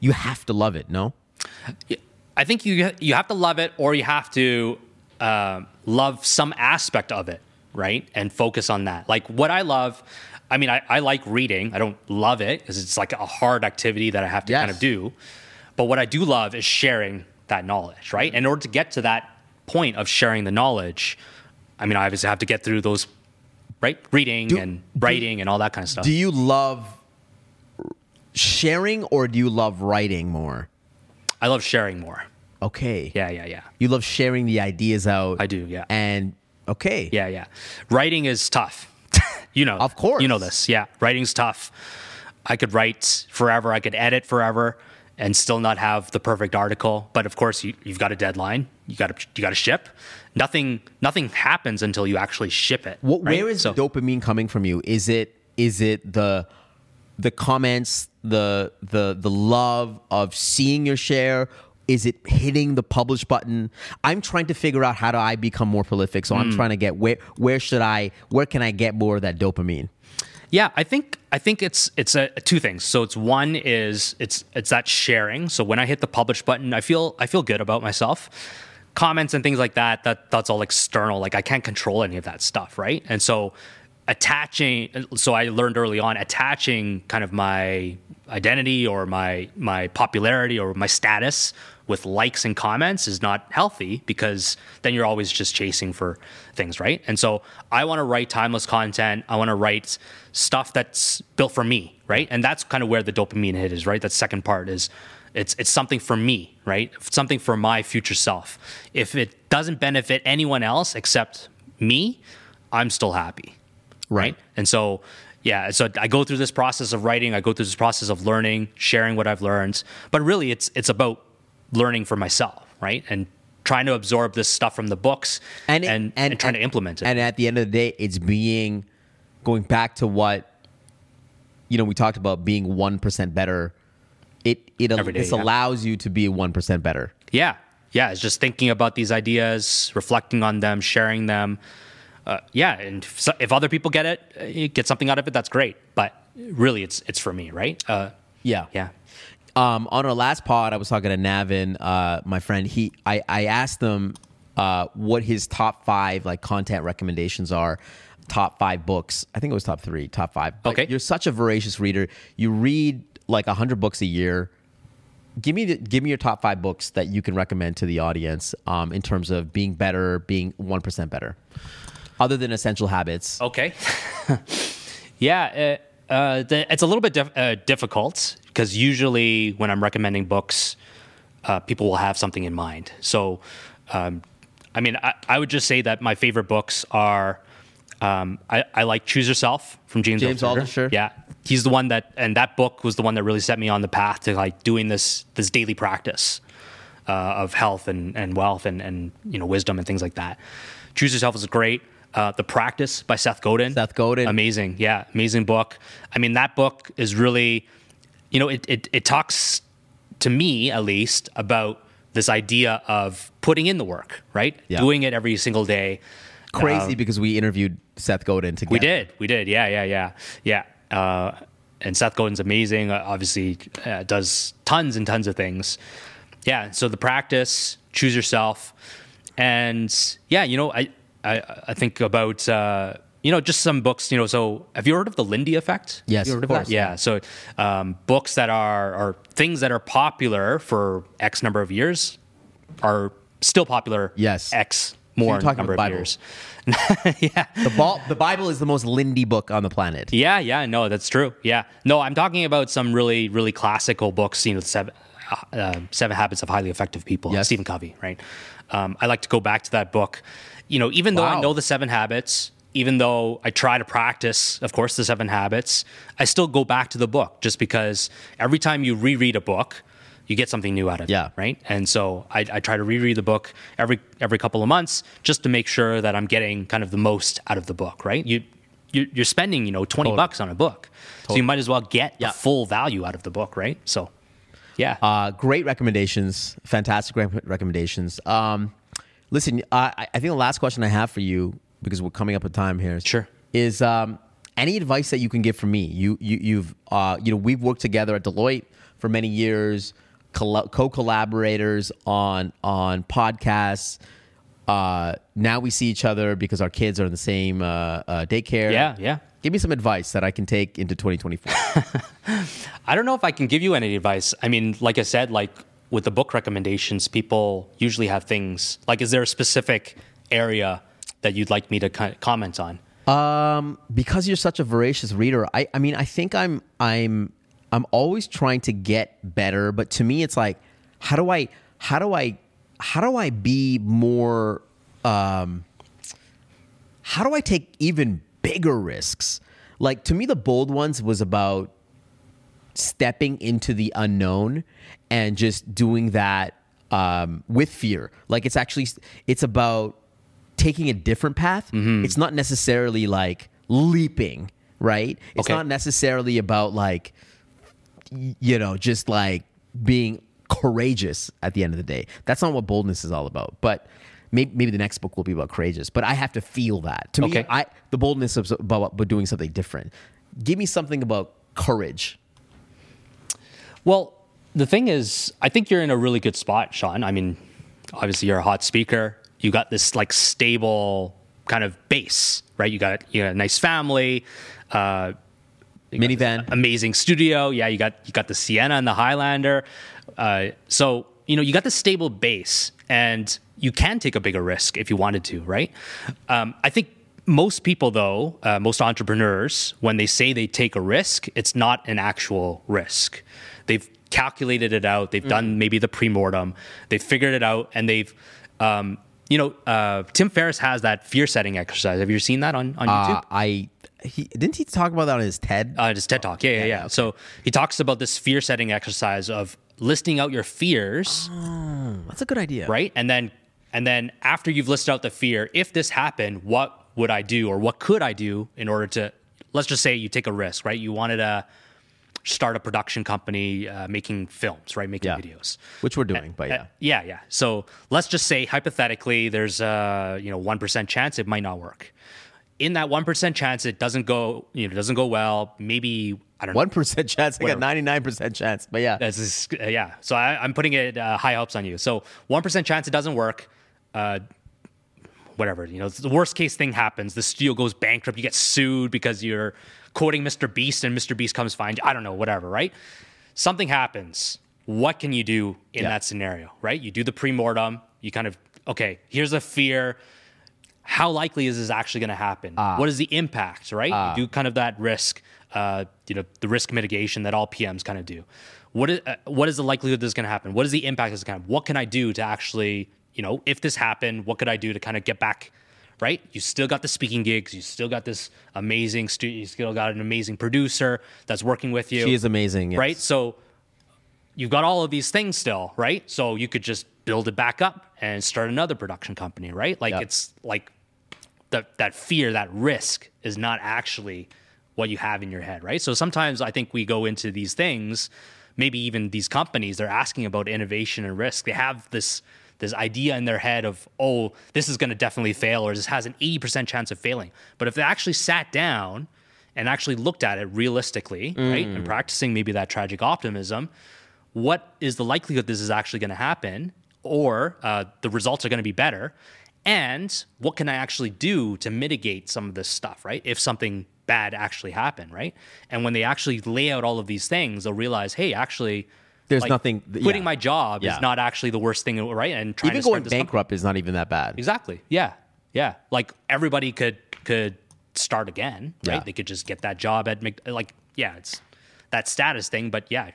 you have to love it, no? I think you you have to love it, or you have to um love some aspect of it, right? And focus on that. Like what I love. I mean, I, I like reading. I don't love it because it's like a hard activity that I have to kind of do. But what I do love is sharing that knowledge, right? In order to get to that point of sharing the knowledge, I mean, I obviously have to get through those, right? Reading Do- and writing and all that kind of stuff. Do you love sharing or do you love writing more? I love sharing more. Okay. Yeah, yeah, yeah. You love sharing the ideas out. I do, yeah. And okay. Yeah, yeah. Writing is tough. you know, Of course. you know this. Yeah, writing's tough. I could write forever. I could edit forever, and still not have the perfect article. But of course, you, you've got a deadline. You got to you got to ship. Nothing nothing happens until you actually ship it. What, right? Where is So- the dopamine coming from you? Is it is it the the comments, the the the love of seeing your share? Is it hitting the publish button? I'm trying to figure out how do I become more prolific. So I'm Hmm. trying to get where where should I where can I get more of that dopamine? Yeah, I think I think it's it's a, two things. So it's one is it's it's that sharing. So when I hit the publish button, I feel I feel good about myself. Comments and things like that, that that's all external. Like I can't control any of that stuff, right? And so attaching so I learned early on attaching kind of my identity or my my popularity or my status with likes and comments is not healthy because then you're always just chasing for things, right? And so I want to write timeless content. I want to write stuff that's built for me, right? And that's kind of where the dopamine hit is, right? That second part is it's it's something for me, right? Something for my future self. If it doesn't benefit anyone else except me, I'm still happy. Right. And so yeah, so I go through this process of writing, I go through this process of learning, sharing what I've learned. But really it's it's about learning for myself, right? And trying to absorb this stuff from the books and it- and, and- and, trying and- to implement it. And at the end of the day, it's being going back to what you know we talked about being one percent better. It it Every day, this yeah. allows you to be one percent better. Yeah, yeah. It's just thinking about these ideas, reflecting on them, sharing them. Uh, yeah, and if, if other people get it, uh, get something out of it. That's great. But really, it's it's for me, right? Uh, Yeah, yeah. Um, on our last pod, I was talking to Navin, uh, my friend. He, I, I asked him uh, what his top five like content recommendations are. Top five books. I think it was top three, top five. But Okay. You're such a voracious reader. You read like hundred books a year. Give me the, give me your top five books that you can recommend to the audience um, in terms of being better, being one percent better, other than Essential Habits. Okay. yeah, uh, uh, the, it's a little bit dif- uh, difficult because usually when I'm recommending books, uh, people will have something in mind. So, um, I mean, I, I would just say that my favorite books are. Um, I, I like Choose Yourself from James, James Altucher. Yeah, he's the one that, and that book was the one that really set me on the path to like doing this this daily practice uh, of health and, and wealth and, and you know wisdom and things like that. Choose Yourself is great. Uh, the Practice by Seth Godin. Seth Godin. Amazing. Yeah, amazing book. I mean, that book is really, you know, it, it, it talks to me at least about this idea of putting in the work, right? Yeah. Doing it every single day. Crazy because we interviewed Seth Godin together. We did. We did. Yeah, yeah, yeah, yeah. Uh, and Seth Godin's amazing. Uh, obviously, uh, does tons and tons of things. Yeah. So the practice, choose yourself, and yeah, you know, I I, I think about uh, you know just some books. You know, so have you heard of the Lindy Effect? Yes, you heard of of, course. that? Yeah. So um, books that are are things that are popular for X number of years are still popular. Yes. X more you're number about of years. yeah. The, Bal- the Bible is the most Lindy book on the planet. Yeah, yeah, no, that's true. Yeah, no, I'm talking about some really, really classical books. You know, seven, uh, seven Habits of Highly Effective People. Yes. Stephen Covey, right? Um, I like to go back to that book. You know, even though Wow. I know the seven habits, even though I try to practice, of course, the seven habits, I still go back to the book just because every time you reread a book, you get something new out of Yeah. it, right? And so I, I try to reread the book every every couple of months just to make sure that I'm getting kind of the most out of the book, right? You you- you're spending you know 20 Totally. bucks on a book, so you might as well get Yeah. the full value out of the book, right? So, yeah, Uh, great recommendations, fantastic rec- recommendations. Um, listen, I, I think the last question I have for you, because we're coming up with time here, Sure. is um, any advice that you can give for me? You, you, you've, uh, you know, we've worked together at Deloitte for many years, colla- co-collaborators on on podcasts. Uh, now we see each other because our kids are in the same uh, uh, daycare. yeah, yeah. Give me some advice that I can take into 2024. I don't know if I can give you any advice. I mean, like I said, like with the book recommendations, people usually have things like, is there a specific area that you'd like me to comment on? Um, because you're such a voracious reader, I, I mean, I think I'm, I'm, I'm always trying to get better. But to me, it's like, how do I, how do I, how do I be more, um, how do I take even bigger risks? Like to me, the bold ones was about stepping into the unknown and just doing that um, with fear. Like it's actually it's about taking a different path. It's not necessarily like leaping, right? It's Okay. not necessarily about like you know just like being courageous at the end of the day. That's not what boldness is all about. But maybe, maybe the next book will be about courageous. But I have to feel that. To me, Okay. I the boldness is about, about doing something different. Give me something about courage. Well, the thing is, I think you're in a really good spot, Shawn. I mean, obviously you're a hot speaker. You got this like stable kind of base, right? You got you got a nice family. Uh, Minivan. amazing studio. Yeah, you got you got the Sienna and the Highlander. Uh, so you know you got the stable base, and you can take a bigger risk if you wanted to, right? Um, I think most people, though, uh, most entrepreneurs, when they say they take a risk, it's not an actual risk. They've calculated it out. They've done maybe the pre-mortem. They've figured it out, and they've, um, you know, uh, Tim Ferriss has that fear setting exercise. Have you seen that on on YouTube? Uh, I he didn't he talk about that on his TED? Uh, just TED Talk. Yeah, yeah, yeah. So he talks about this fear setting exercise of listing out your fears, That's a good idea. right? And then and then after you've listed out the fear, if this happened, what would I do or what could I do in order to let's just say you take a risk, right? You wanted to start a production company uh, making films, right? Making Yeah. videos. Which we're doing, but yeah. Uh, yeah, yeah. So let's just say hypothetically, there's a you know one percent chance it might not work. In that one percent chance, it doesn't go you know doesn't go well. Maybe I don't know. One percent chance. I got ninety nine percent chance. But yeah, just, uh, yeah. So I, I'm putting it uh, high hopes on you. So one percent chance it doesn't work. Uh, whatever you know, the worst case thing happens. The studio goes bankrupt. You get sued because you're quoting Mr. Beast, and Mr. Beast comes find you. I don't know, whatever. Right? Something happens. What can you do in Yeah. that scenario? Right? You do the pre-mortem. You kind of okay. Here's a fear. How likely is this actually going to happen? Ah. what is the impact? Right? you do kind of that risk. Uh, you know, the risk mitigation that all PMs kind of do. What is uh, what is the likelihood this is going to happen? What is the impact this is going to happen? What can I do to actually, you know, if this happened, what could I do to kind of get back? Right? You still got the speaking gigs. You still got this amazing studio. You still got an amazing producer that's working with you. she is amazing. yes. Right? So you've got all of these things still, right? So you could just build it back up and start another production company, right? Like Yeah. it's like that that fear, that risk is not actually what you have in your head, right? So sometimes I think we go into these things, maybe even these companies, they're asking about innovation and risk. They have this this idea in their head of, oh, this is going to definitely fail, or this has an 80% chance of failing. But if they actually sat down and actually looked at it realistically, right, and practicing maybe that tragic optimism, what is the likelihood this is actually going to happen, or uh, the results are going to be better, and what can I actually do to mitigate some of this stuff, right? If something bad actually happened, right? And when they actually lay out all of these things, they'll realize, hey, actually, There's like, nothing- Quitting yeah. my job Yeah. is not actually the worst thing, right? And trying Even to going this company. bankrupt is not even that bad. Exactly. Yeah. Yeah. Like everybody could could start again, right? Yeah. They could just get that job at Mc, like yeah, it's that status thing, but yeah.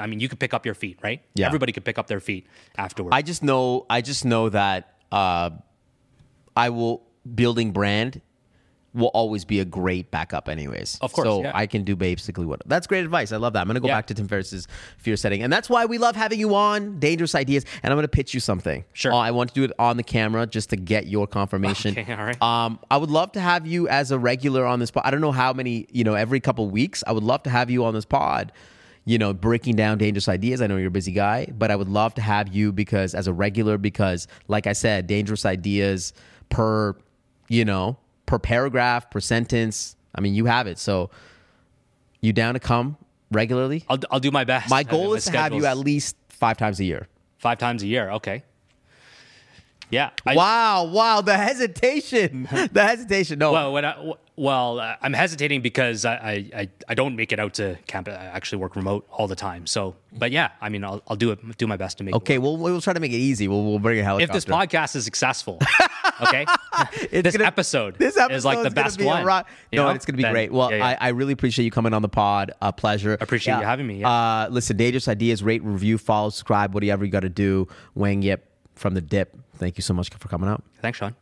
I mean, you could pick up your feet, right? Yeah. Everybody could pick up their feet afterwards. I just know. I just know that uh, I will building brand will always be a great backup, anyways. Of course, So yeah. I can do basically what. That's great advice. I love that. I'm gonna go Yeah. back to Tim Ferriss's fear setting, and that's why we love having you on Dangerous Ideas. And I'm gonna pitch you something. Sure. Uh, I want to do it on the camera just to get your confirmation. Okay, all right. Um, I would love to have you as a regular on this pod. I don't know how many. You know, every couple weeks, I would love to have you on this pod. You know, breaking down dangerous ideas. I know you're a busy guy, but I would love to have you because as a regular, because like I said, dangerous ideas per, you know, per paragraph, per sentence. I mean, you have it. So, you down to come regularly? I'll, I'll do my best. My goal is to have you at least five times a year. five times a year. Okay. Yeah. I, wow, wow, the hesitation, the hesitation. No, Well, when I, well, uh, I'm hesitating because I, I, I, don't make it out to camp. I actually work remote all the time. So, but yeah, I mean, I'll, I'll do it, do my best to make. it okay, well, we'll try to make it easy. We'll, we'll bring a helicopter. if this podcast is successful, okay, this gonna- episode, This episode is like the best be one. rock- No, know? it's going to be great. Well, yeah, yeah. I, I really appreciate you coming on the pod. A pleasure. Appreciate you having me, yeah. Uh, listen, Dangerous Ideas, rate, review, follow, subscribe, whatever you got to do. Wang Yip from the Dip. Thank you so much for coming out. thanks, Shawn.